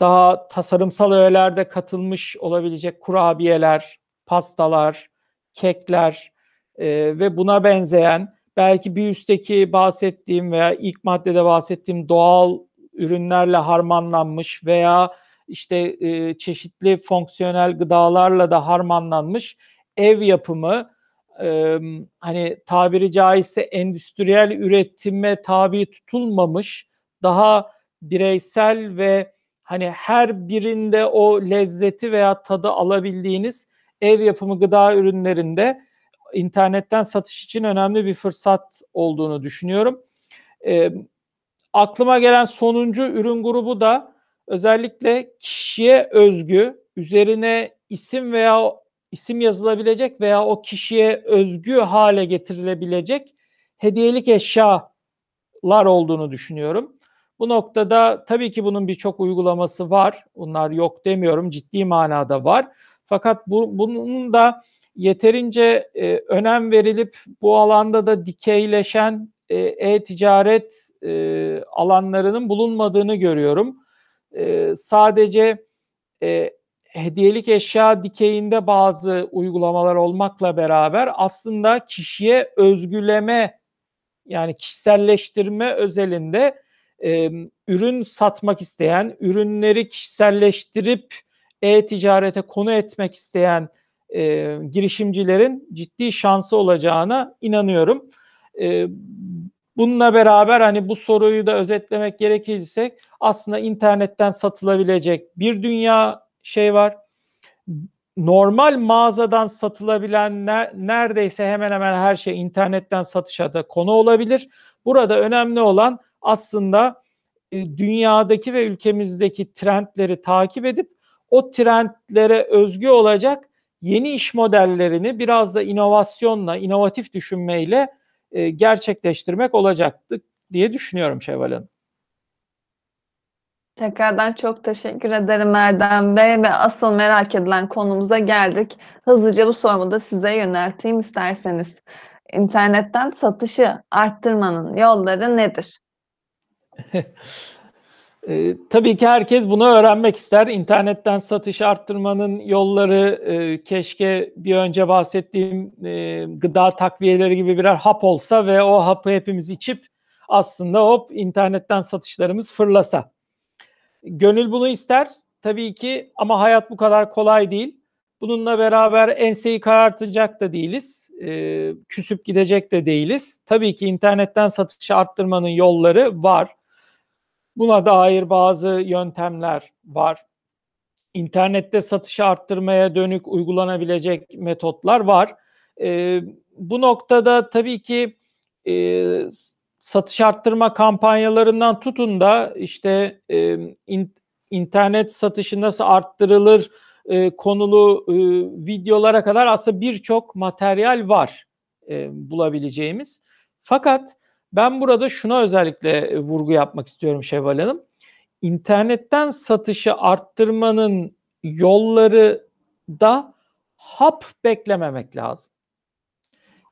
daha tasarımsal öğelerde katılmış olabilecek kurabiyeler, pastalar, kekler e, ve buna benzeyen belki bir üstteki bahsettiğim veya ilk maddede bahsettiğim doğal ürünlerle harmanlanmış veya işte e, çeşitli fonksiyonel gıdalarla da harmanlanmış ev yapımı e, hani tabiri caizse endüstriyel üretime tabi tutulmamış daha bireysel ve hani her birinde o lezzeti veya tadı alabildiğiniz ev yapımı gıda ürünlerinde internetten satış için önemli bir fırsat olduğunu düşünüyorum. E, aklıma gelen sonuncu ürün grubu da özellikle kişiye özgü, üzerine isim veya isim yazılabilecek veya o kişiye özgü hale getirilebilecek hediyelik eşyalar olduğunu düşünüyorum. Bu noktada tabii ki bunun birçok uygulaması var. Bunlar yok demiyorum. Ciddi manada var. Fakat bu, bunun da yeterince e, önem verilip bu alanda da dikeyleşen e, e-ticaret e, alanlarının bulunmadığını görüyorum. E, sadece e, hediyelik eşya dikeyinde bazı uygulamalar olmakla beraber aslında kişiye özgüleme yani kişiselleştirme özelinde e, ürün satmak isteyen, ürünleri kişiselleştirip e-ticarete konu etmek isteyen e, girişimcilerin ciddi şansı olacağına inanıyorum. E, bununla beraber hani bu soruyu da özetlemek gerekirse aslında internetten satılabilecek bir dünya şey var. Normal mağazadan satılabilen ne, neredeyse hemen hemen her şey internetten satışa da konu olabilir. Burada önemli olan aslında e, dünyadaki ve ülkemizdeki trendleri takip edip o trendlere özgü olacak yeni iş modellerini biraz da inovasyonla, inovatif düşünmeyle e, gerçekleştirmek olacaktı diye düşünüyorum Şevval Hanım. Tekrardan çok teşekkür ederim Erdem Bey ve asıl merak edilen konumuza geldik. Hızlıca bu sorumu da size yönelteyim isterseniz. İnternetten satışı arttırmanın yolları nedir? E, tabii ki herkes bunu öğrenmek ister. İnternetten satış arttırmanın yolları e, keşke bir önce bahsettiğim e, gıda takviyeleri gibi birer hap olsa ve o hapı hepimiz içip aslında hop internetten satışlarımız fırlasa. Gönül bunu ister tabii ki ama hayat bu kadar kolay değil. Bununla beraber enseyi karartacak da değiliz. E, küsüp gidecek de değiliz. Tabii ki internetten satışı arttırmanın yolları var. Buna dair bazı yöntemler var. İnternette satışı arttırmaya dönük uygulanabilecek metotlar var. E, bu noktada tabii ki e, satış arttırma kampanyalarından tutun da işte e, in, internet satışı nasıl arttırılır e, konulu e, videolara kadar aslında birçok materyal var e, bulabileceğimiz. Fakat ben burada şuna özellikle e, vurgu yapmak istiyorum Şevval Hanım. İnternetten satışı arttırmanın yolları da hap beklememek lazım.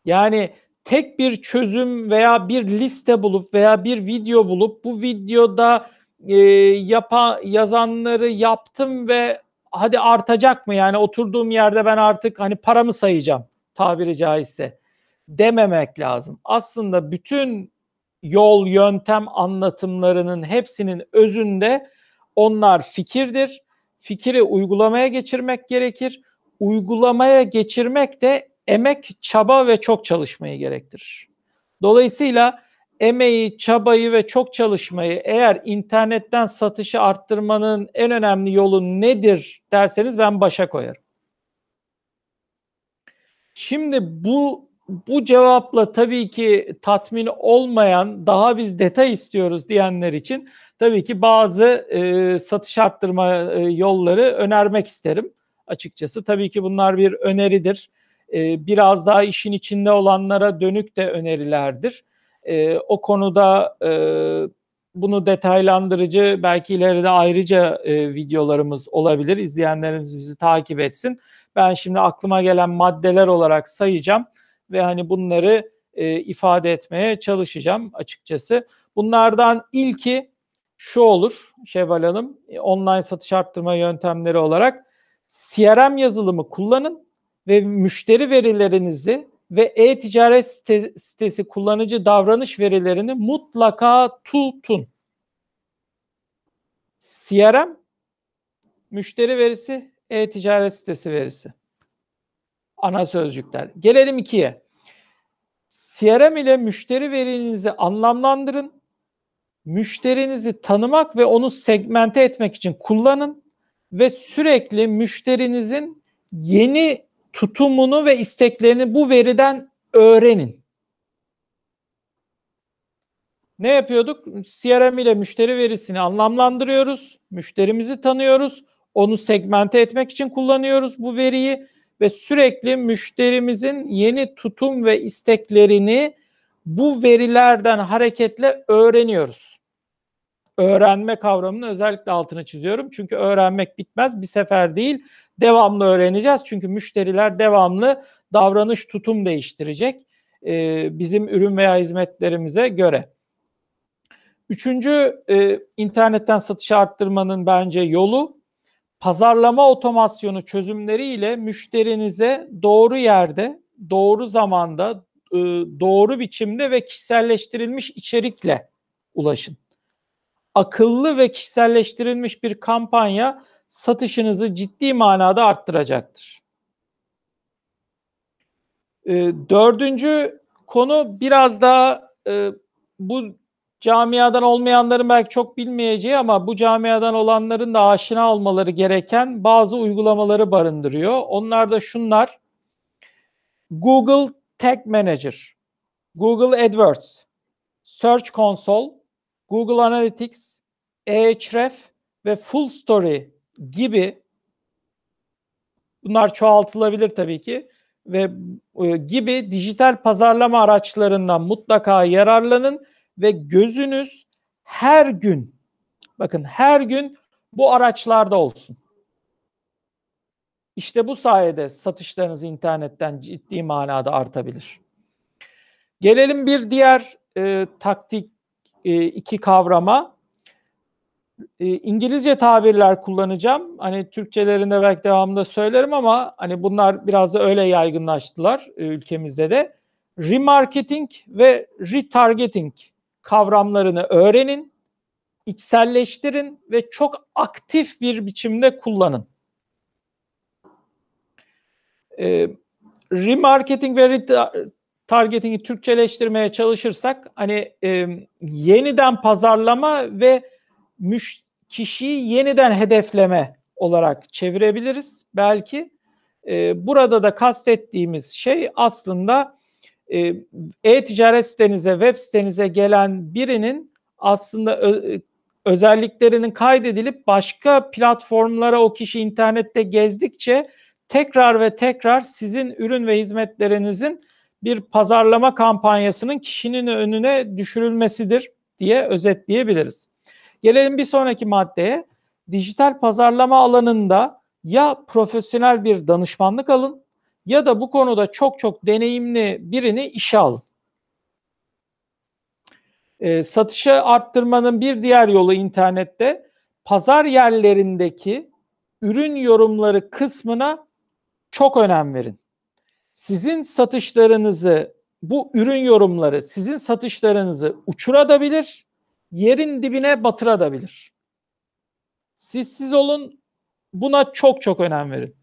Yani tek bir çözüm veya bir liste bulup veya bir video bulup bu videoda e, yapa, yazanları yaptım ve hadi artacak mı yani oturduğum yerde ben artık hani paramı sayacağım tabiri caizse dememek lazım. Aslında bütün yol, yöntem anlatımlarının hepsinin özünde onlar fikirdir. Fikri uygulamaya geçirmek gerekir. Uygulamaya geçirmek de emek, çaba ve çok çalışmayı gerektirir. Dolayısıyla emeği, çabayı ve çok çalışmayı eğer internetten satışı arttırmanın en önemli yolu nedir derseniz ben başa koyarım. Şimdi bu bu cevapla tabii ki tatmin olmayan daha biz detay istiyoruz diyenler için tabii ki bazı e, satış arttırma e, yolları önermek isterim açıkçası. Tabii ki bunlar bir öneridir. E, biraz daha işin içinde olanlara dönük de önerilerdir. E, o konuda e, bunu detaylandırıcı belki ileride ayrıca e, videolarımız olabilir. İzleyenlerimiz bizi takip etsin. Ben şimdi aklıma gelen maddeler olarak sayacağım ve hani bunları e, ifade etmeye çalışacağım açıkçası. Bunlardan ilki şu olur Şevval Hanım, e, online satış arttırma yöntemleri olarak CRM yazılımı kullanın ve müşteri verilerinizi ve e-ticaret site, sitesi kullanıcı davranış verilerini mutlaka tutun. CRM müşteri verisi, e-ticaret sitesi verisi. Ana sözcükler. Gelelim ikiye. CRM ile müşteri verinizi anlamlandırın. Müşterinizi tanımak ve onu segmente etmek için kullanın ve sürekli müşterinizin yeni tutumunu ve isteklerini bu veriden öğrenin. Ne yapıyorduk? CRM ile müşteri verisini anlamlandırıyoruz. Müşterimizi tanıyoruz. Onu segmente etmek için kullanıyoruz bu veriyi ve sürekli müşterimizin yeni tutum ve isteklerini bu verilerden hareketle öğreniyoruz. Öğrenme kavramını özellikle altını çiziyorum. Çünkü öğrenmek bitmez. Bir sefer değil, devamlı öğreneceğiz. Çünkü müşteriler devamlı davranış, tutum değiştirecek e, bizim ürün veya hizmetlerimize göre. Üçüncü e, internetten satış arttırmanın bence yolu pazarlama otomasyonu çözümleriyle müşterinize doğru yerde, doğru zamanda, e, doğru biçimde ve kişiselleştirilmiş içerikle ulaşın. Akıllı ve kişiselleştirilmiş bir kampanya satışınızı ciddi manada arttıracaktır. E, dördüncü konu biraz daha e, bu camiadan olmayanların belki çok bilmeyeceği ama bu camiadan olanların da aşina olmaları gereken bazı uygulamaları barındırıyor. Onlar da şunlar. Google Tag Manager, Google AdWords, Search Console, Google Analytics, Ahref ve Full Story gibi Bunlar çoğaltılabilir tabii ki ve e, gibi dijital pazarlama araçlarından mutlaka yararlanın ve gözünüz her gün bakın her gün bu araçlarda olsun. İşte bu sayede satışlarınız internetten ciddi manada artabilir. Gelelim bir diğer e, taktik e, iki kavrama. E, İngilizce tabirler kullanacağım. Hani Türkçelerinde belki devamında söylerim ama hani bunlar biraz da öyle yaygınlaştılar e, ülkemizde de. Remarketing ve retargeting kavramlarını öğrenin, içselleştirin ve çok aktif bir biçimde kullanın. E, remarketing ve retargeting'i Türkçeleştirmeye çalışırsak hani e, yeniden pazarlama ve müş kişiyi yeniden hedefleme olarak çevirebiliriz belki. E, burada da kastettiğimiz şey aslında e-ticaret sitenize, web sitenize gelen birinin aslında ö- özelliklerinin kaydedilip başka platformlara o kişi internette gezdikçe tekrar ve tekrar sizin ürün ve hizmetlerinizin bir pazarlama kampanyasının kişinin önüne düşürülmesidir diye özetleyebiliriz. Gelelim bir sonraki maddeye. Dijital pazarlama alanında ya profesyonel bir danışmanlık alın ya da bu konuda çok çok deneyimli birini işe alın. E, satışı arttırmanın bir diğer yolu internette pazar yerlerindeki ürün yorumları kısmına çok önem verin. Sizin satışlarınızı bu ürün yorumları sizin satışlarınızı uçurabilir, yerin dibine batırabilir. Siz siz olun buna çok çok önem verin.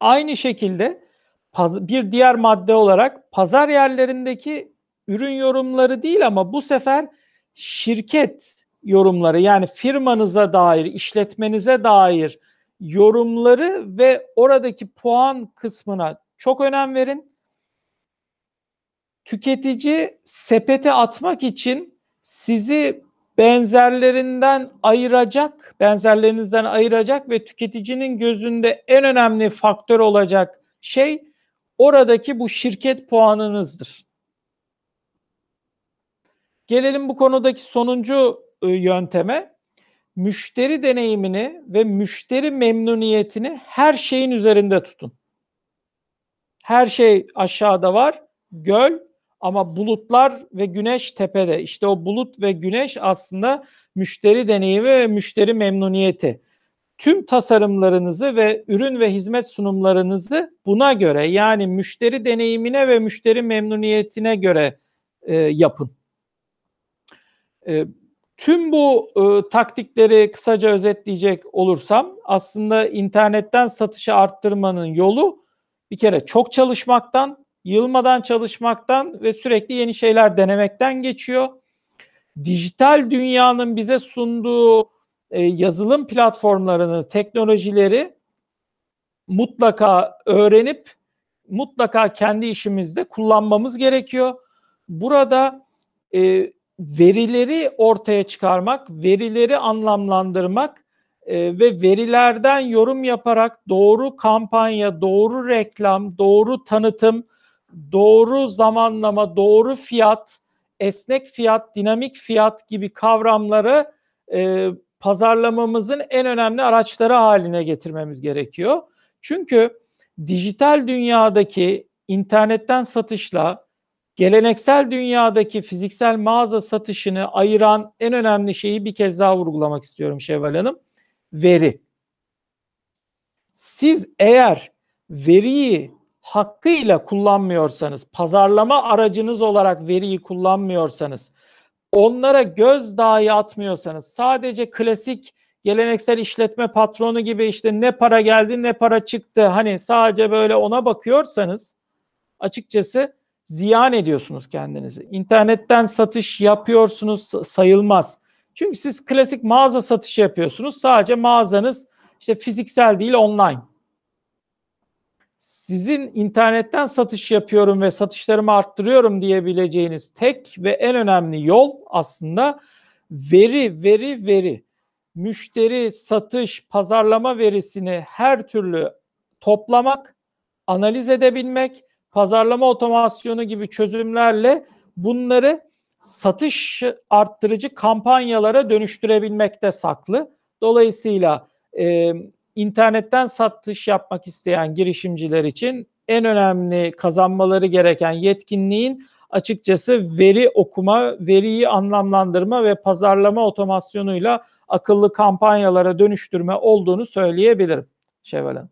Aynı şekilde bir diğer madde olarak pazar yerlerindeki ürün yorumları değil ama bu sefer şirket yorumları yani firmanıza dair, işletmenize dair yorumları ve oradaki puan kısmına çok önem verin. Tüketici sepete atmak için sizi benzerlerinden ayıracak, benzerlerinizden ayıracak ve tüketicinin gözünde en önemli faktör olacak şey oradaki bu şirket puanınızdır. Gelelim bu konudaki sonuncu ıı, yönteme. Müşteri deneyimini ve müşteri memnuniyetini her şeyin üzerinde tutun. Her şey aşağıda var, göl ama bulutlar ve güneş tepede. İşte o bulut ve güneş aslında müşteri deneyimi ve müşteri memnuniyeti. Tüm tasarımlarınızı ve ürün ve hizmet sunumlarınızı buna göre yani müşteri deneyimine ve müşteri memnuniyetine göre e, yapın. E, tüm bu e, taktikleri kısaca özetleyecek olursam aslında internetten satışı arttırmanın yolu bir kere çok çalışmaktan, yılmadan çalışmaktan ve sürekli yeni şeyler denemekten geçiyor. Dijital dünyanın bize sunduğu e, yazılım platformlarını, teknolojileri mutlaka öğrenip mutlaka kendi işimizde kullanmamız gerekiyor. Burada e, verileri ortaya çıkarmak, verileri anlamlandırmak e, ve verilerden yorum yaparak doğru kampanya, doğru reklam, doğru tanıtım, doğru zamanlama, doğru fiyat, esnek fiyat, dinamik fiyat gibi kavramları e, pazarlamamızın en önemli araçları haline getirmemiz gerekiyor. Çünkü dijital dünyadaki internetten satışla geleneksel dünyadaki fiziksel mağaza satışını ayıran en önemli şeyi bir kez daha vurgulamak istiyorum Şevval Hanım. Veri. Siz eğer veriyi hakkıyla kullanmıyorsanız, pazarlama aracınız olarak veriyi kullanmıyorsanız, onlara göz dahi atmıyorsanız, sadece klasik geleneksel işletme patronu gibi işte ne para geldi ne para çıktı hani sadece böyle ona bakıyorsanız açıkçası ziyan ediyorsunuz kendinizi. İnternetten satış yapıyorsunuz sayılmaz. Çünkü siz klasik mağaza satışı yapıyorsunuz. Sadece mağazanız işte fiziksel değil online. Sizin internetten satış yapıyorum ve satışlarımı arttırıyorum diyebileceğiniz tek ve en önemli yol aslında veri, veri, veri. Müşteri, satış, pazarlama verisini her türlü toplamak, analiz edebilmek, pazarlama otomasyonu gibi çözümlerle bunları satış arttırıcı kampanyalara dönüştürebilmekte saklı. Dolayısıyla e, internetten satış yapmak isteyen girişimciler için en önemli kazanmaları gereken yetkinliğin açıkçası veri okuma, veriyi anlamlandırma ve pazarlama otomasyonuyla akıllı kampanyalara dönüştürme olduğunu söyleyebilirim Şevval.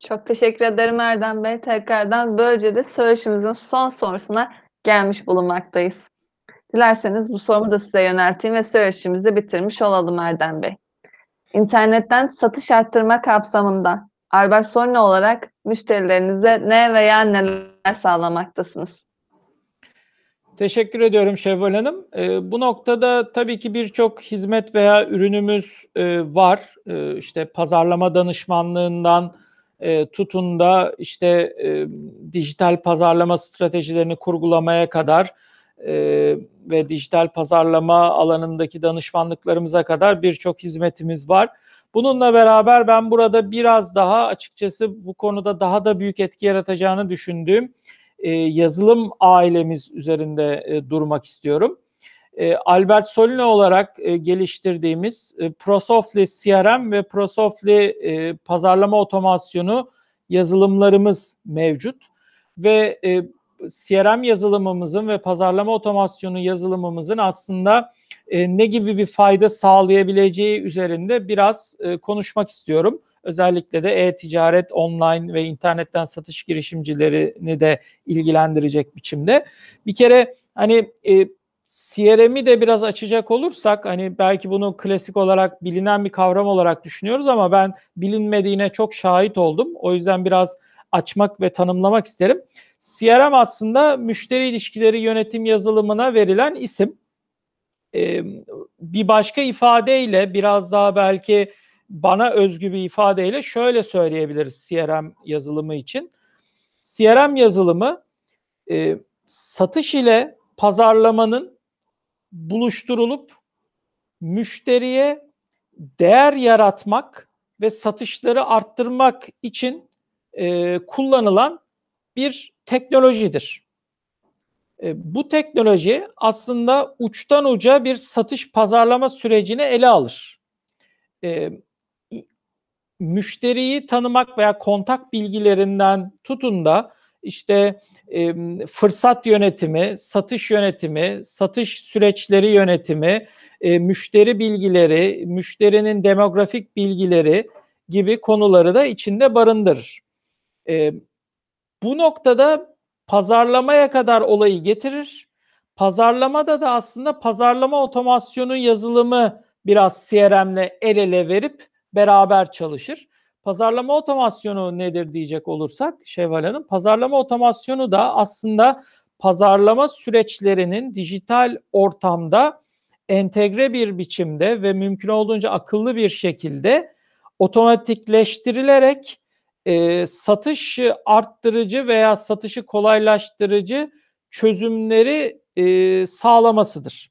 Çok teşekkür ederim Erdem Bey. Tekrardan böylece de söyleşimizin son sorusuna gelmiş bulunmaktayız. Dilerseniz bu sorumu da size yönelteyim ve söyleşimizi bitirmiş olalım Erdem Bey. İnternetten satış arttırma kapsamında Albert Sonne olarak müşterilerinize ne veya neler sağlamaktasınız? Teşekkür ediyorum Şevval Hanım. E, bu noktada tabii ki birçok hizmet veya ürünümüz e, var. E, işte pazarlama danışmanlığından e, tutun da işte e, dijital pazarlama stratejilerini kurgulamaya kadar e, ve dijital pazarlama alanındaki danışmanlıklarımıza kadar birçok hizmetimiz var. Bununla beraber ben burada biraz daha açıkçası bu konuda daha da büyük etki yaratacağını düşündüğüm e, yazılım ailemiz üzerinde e, durmak istiyorum. E, Albert Solino olarak e, geliştirdiğimiz e, ProSoftly CRM ve ProSoftly e, pazarlama otomasyonu yazılımlarımız mevcut ve e, CRM yazılımımızın ve pazarlama otomasyonu yazılımımızın aslında e, ne gibi bir fayda sağlayabileceği üzerinde biraz e, konuşmak istiyorum. Özellikle de e-ticaret, online ve internetten satış girişimcilerini de ilgilendirecek biçimde. Bir kere hani e, CRM'i de biraz açacak olursak hani belki bunu klasik olarak bilinen bir kavram olarak düşünüyoruz ama ben bilinmediğine çok şahit oldum. O yüzden biraz açmak ve tanımlamak isterim. CRM aslında müşteri ilişkileri yönetim yazılımına verilen isim. Ee, bir başka ifadeyle biraz daha belki bana özgü bir ifadeyle şöyle söyleyebiliriz CRM yazılımı için. CRM yazılımı e, satış ile pazarlamanın buluşturulup müşteriye değer yaratmak ve satışları arttırmak için e, kullanılan bir teknolojidir. E, bu teknoloji aslında uçtan uca bir satış pazarlama sürecini ele alır. E, müşteriyi tanımak veya kontak bilgilerinden tutun da işte e, fırsat yönetimi, satış yönetimi, satış süreçleri yönetimi, e, müşteri bilgileri, müşterinin demografik bilgileri gibi konuları da içinde barındırır. E, bu noktada pazarlamaya kadar olayı getirir. Pazarlamada da aslında pazarlama otomasyonu yazılımı biraz CRM'le el ele verip beraber çalışır. Pazarlama otomasyonu nedir diyecek olursak Şevval Hanım, pazarlama otomasyonu da aslında pazarlama süreçlerinin dijital ortamda entegre bir biçimde ve mümkün olduğunca akıllı bir şekilde otomatikleştirilerek e, satış arttırıcı veya satışı kolaylaştırıcı çözümleri e, sağlamasıdır.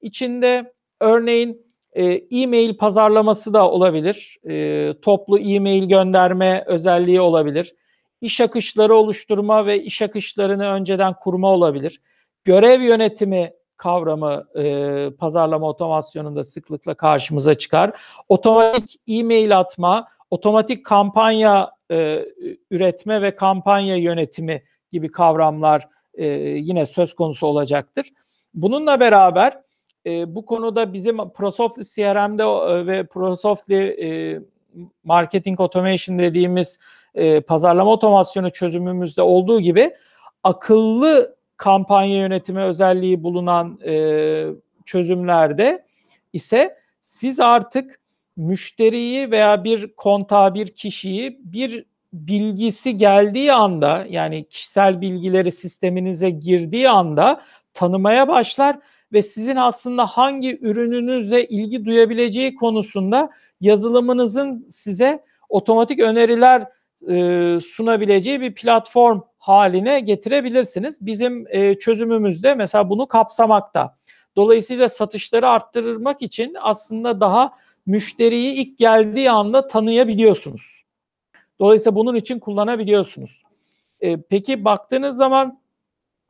İçinde örneğin e, e-mail pazarlaması da olabilir. E, toplu e-mail gönderme özelliği olabilir. İş akışları oluşturma ve iş akışlarını önceden kurma olabilir. Görev yönetimi kavramı e, pazarlama otomasyonunda sıklıkla karşımıza çıkar. Otomatik e-mail atma, otomatik kampanya e, üretme ve kampanya yönetimi gibi kavramlar e, yine söz konusu olacaktır. Bununla beraber e, bu konuda bizim ProSoftly CRM'de e, ve ProSoftly e, Marketing Automation dediğimiz e, pazarlama otomasyonu çözümümüzde olduğu gibi akıllı kampanya yönetimi özelliği bulunan e, çözümlerde ise siz artık müşteriyi veya bir kontağı bir kişiyi bir bilgisi geldiği anda yani kişisel bilgileri sisteminize girdiği anda tanımaya başlar ve sizin aslında hangi ürününüze ilgi duyabileceği konusunda yazılımınızın size otomatik öneriler e, sunabileceği bir platform haline getirebilirsiniz. Bizim e, çözümümüzde mesela bunu kapsamakta. Dolayısıyla satışları arttırmak için aslında daha müşteriyi ilk geldiği anda tanıyabiliyorsunuz. Dolayısıyla bunun için kullanabiliyorsunuz. E, peki baktığınız zaman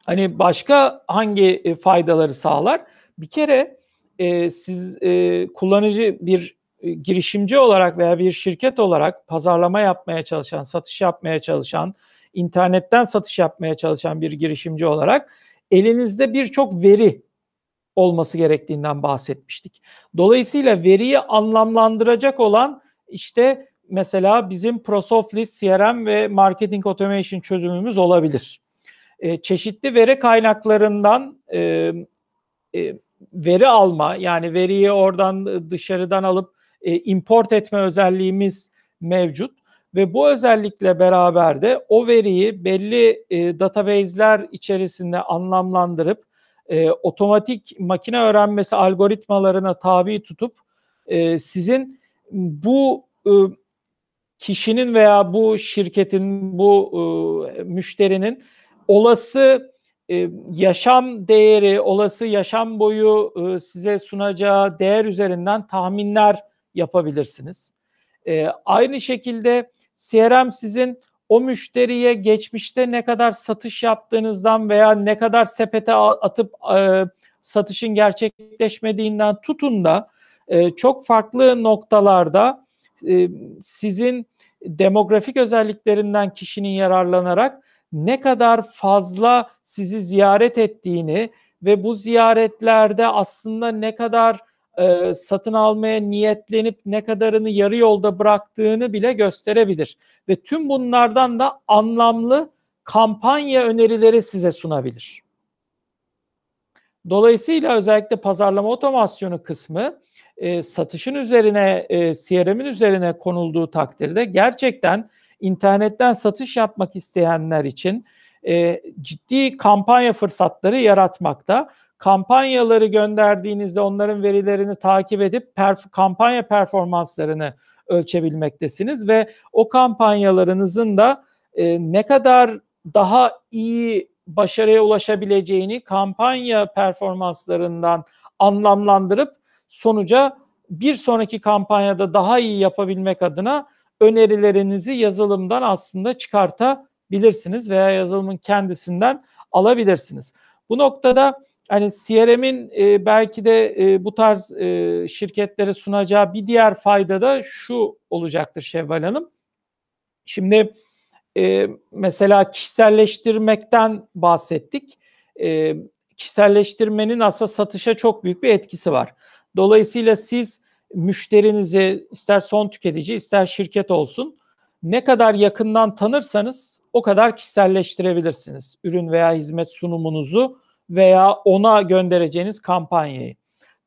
hani başka hangi e, faydaları sağlar? Bir kere e, siz e, kullanıcı bir e, girişimci olarak veya bir şirket olarak pazarlama yapmaya çalışan, satış yapmaya çalışan, internetten satış yapmaya çalışan bir girişimci olarak elinizde birçok veri olması gerektiğinden bahsetmiştik. Dolayısıyla veriyi anlamlandıracak olan işte mesela bizim ProSoftList CRM ve Marketing Automation çözümümüz olabilir. E, çeşitli veri kaynaklarından e, e, veri alma yani veriyi oradan dışarıdan alıp e, import etme özelliğimiz mevcut ve bu özellikle beraber de o veriyi belli e, database'ler içerisinde anlamlandırıp e, otomatik makine öğrenmesi algoritmalarına tabi tutup e, sizin bu e, kişinin veya bu şirketin, bu e, müşterinin olası e, yaşam değeri, olası yaşam boyu e, size sunacağı değer üzerinden tahminler yapabilirsiniz. E, aynı şekilde CRM sizin o müşteriye geçmişte ne kadar satış yaptığınızdan veya ne kadar sepete atıp e, satışın gerçekleşmediğinden tutun da e, çok farklı noktalarda e, sizin demografik özelliklerinden kişinin yararlanarak ne kadar fazla sizi ziyaret ettiğini ve bu ziyaretlerde aslında ne kadar e, satın almaya niyetlenip ne kadarını yarı yolda bıraktığını bile gösterebilir. Ve tüm bunlardan da anlamlı kampanya önerileri size sunabilir. Dolayısıyla özellikle pazarlama otomasyonu kısmı e, satışın üzerine, e, CRM'in üzerine konulduğu takdirde gerçekten internetten satış yapmak isteyenler için e, ciddi kampanya fırsatları yaratmakta kampanyaları gönderdiğinizde onların verilerini takip edip perf- kampanya performanslarını ölçebilmektesiniz ve o kampanyalarınızın da e, ne kadar daha iyi başarıya ulaşabileceğini kampanya performanslarından anlamlandırıp sonuca bir sonraki kampanyada daha iyi yapabilmek adına önerilerinizi yazılımdan aslında çıkartabilirsiniz veya yazılımın kendisinden alabilirsiniz. Bu noktada hani CRM'in e, belki de e, bu tarz e, şirketlere sunacağı bir diğer fayda da şu olacaktır Şevval Hanım. Şimdi e, mesela kişiselleştirmekten bahsettik. E, kişiselleştirmenin aslında satışa çok büyük bir etkisi var. Dolayısıyla siz müşterinizi ister son tüketici ister şirket olsun ne kadar yakından tanırsanız o kadar kişiselleştirebilirsiniz. Ürün veya hizmet sunumunuzu veya ona göndereceğiniz kampanyayı.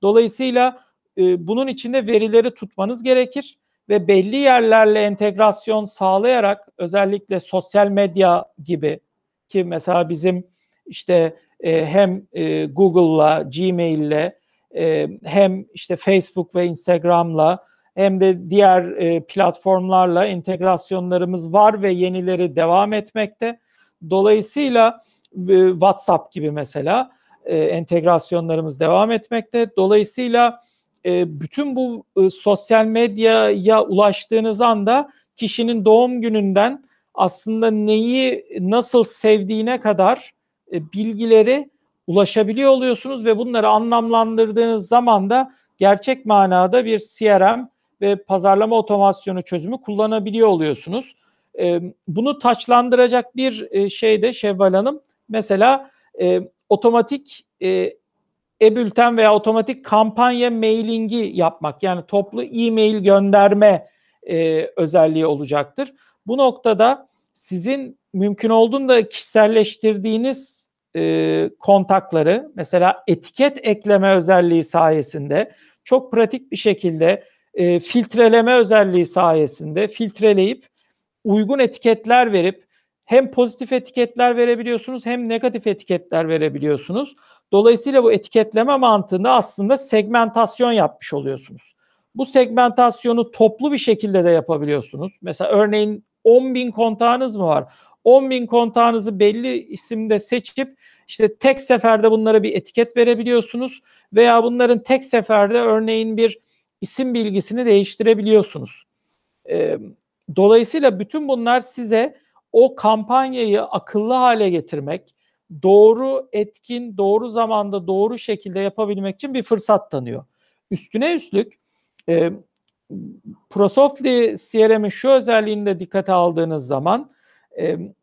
Dolayısıyla e, bunun içinde verileri tutmanız gerekir ve belli yerlerle entegrasyon sağlayarak özellikle sosyal medya gibi ki mesela bizim işte e, hem e, Google'la, Gmail'le e, hem işte Facebook ve Instagram'la hem de diğer e, platformlarla entegrasyonlarımız var ve yenileri devam etmekte. Dolayısıyla WhatsApp gibi mesela e, entegrasyonlarımız devam etmekte. Dolayısıyla e, bütün bu e, sosyal medyaya ulaştığınız anda kişinin doğum gününden aslında neyi nasıl sevdiğine kadar e, bilgileri ulaşabiliyor oluyorsunuz ve bunları anlamlandırdığınız zaman da gerçek manada bir CRM ve pazarlama otomasyonu çözümü kullanabiliyor oluyorsunuz. E, bunu taçlandıracak bir e, şey de Şevval Hanım Mesela e, otomatik e, e-bülten veya otomatik kampanya mailingi yapmak yani toplu e-mail gönderme e, özelliği olacaktır. Bu noktada sizin mümkün olduğunda kişiselleştirdiğiniz e, kontakları mesela etiket ekleme özelliği sayesinde çok pratik bir şekilde e, filtreleme özelliği sayesinde filtreleyip uygun etiketler verip hem pozitif etiketler verebiliyorsunuz hem negatif etiketler verebiliyorsunuz. Dolayısıyla bu etiketleme mantığında aslında segmentasyon yapmış oluyorsunuz. Bu segmentasyonu toplu bir şekilde de yapabiliyorsunuz. Mesela örneğin 10 bin kontağınız mı var? 10 bin kontağınızı belli isimde seçip işte tek seferde bunlara bir etiket verebiliyorsunuz veya bunların tek seferde örneğin bir isim bilgisini değiştirebiliyorsunuz. Dolayısıyla bütün bunlar size o kampanyayı akıllı hâle getirmek, doğru, etkin, doğru zamanda, doğru şekilde yapabilmek için bir fırsat tanıyor. Üstüne üstlük, eee, Prosoftly CRM'in şu özelliğini de dikkate aldığınız zaman, emm,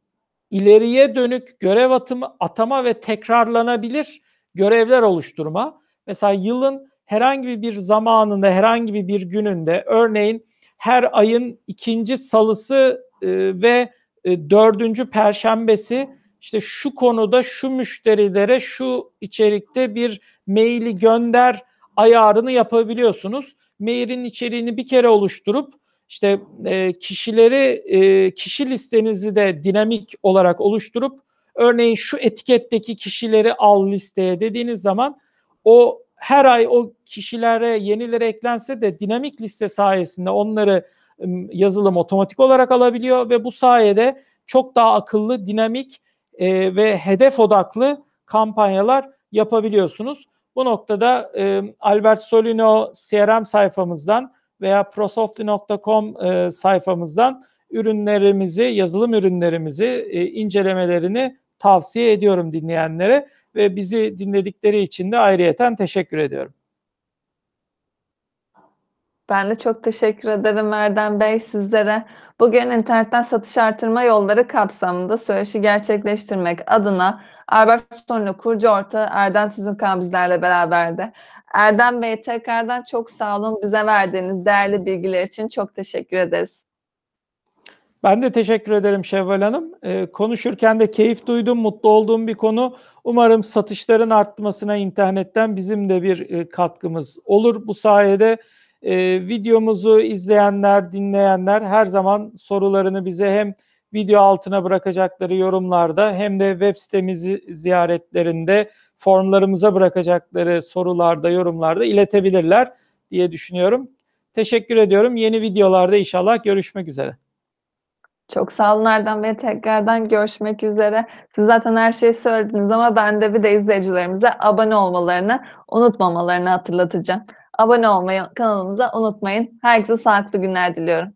ileriye dönük görev atımı atama ve tekrarlanabilir görevler oluşturma. Mesela yılın herhangi bir zamanında, herhangi bir gününde, örneğin her ayın 2'nci salısı, ııı, ve, eee, 4'üncü perşembesi, işte, şu konuda şu müşterilere şu içerikte bir mail'i gönder ayarını yapabiliyorsunuz. Mail'in içeriğini bir kere oluşturup, işte, eee, kişileri, eee, kişi listenizi de dinamik olarak oluşturup, örneğin şu etiketteki kişileri al listeye dediğiniz zaman o her ay o kişilere yenileri eklense de dinamik liste sayesinde onları, yazılım otomatik olarak alabiliyor ve bu sayede çok daha akıllı, dinamik, eee, ve hedef odaklı kampanyalar yapabiliyorsunuz. Bu noktada, emm, Albert Solino CRM sayfamızdan veya prosoftly.com, eee, sayfamızdan ürünlerimizi, yazılım ürünlerimizi, eee, incelemelerini tavsiye ediyorum dinleyenlere ve bizi dinledikleri için de ayrıyeten teşekkür ediyorum. Ben de çok teşekkür ederim Erdem Bey sizlere. Bugün internetten satış artırma yolları kapsamında söyleşi gerçekleştirmek adına Albert Solino kurucu ortağı Erdem Tüzünkan bizlerle beraberdi. Erdem Bey, tekrardan çok sağ olun. Bize verdiğiniz değerli bilgiler için çok teşekkür ederiz. Ben de teşekkür ederim Şevval Hanım. Eee, konuşurken de keyif duydum, mutlu olduğum bir konu. Umarım satışların artmasına internetten bizim de bir, eee, katkımız olur. Bu sayede, eee, videomuzu izleyenler, dinleyenler her zaman sorularını bize hem video altına bırakacakları yorumlarda hem de web sitemizi ziyaretlerinde formlarımıza bırakacakları sorularda, yorumlarda iletebilirler diye düşünüyorum. Teşekkür ediyorum. Yeni videolarda inşallah görüşmek üzere. Çok sağ olun Erdem Bey. Tekrardan görüşmek üzere. Siz zaten her şeyi söylediniz ama ben de bir de izleyicilerimize abone olmalarını unutmamalarını hatırlatacağım. Abone olmayı kanalımıza unutmayın. Herkese sağlıklı günler diliyorum.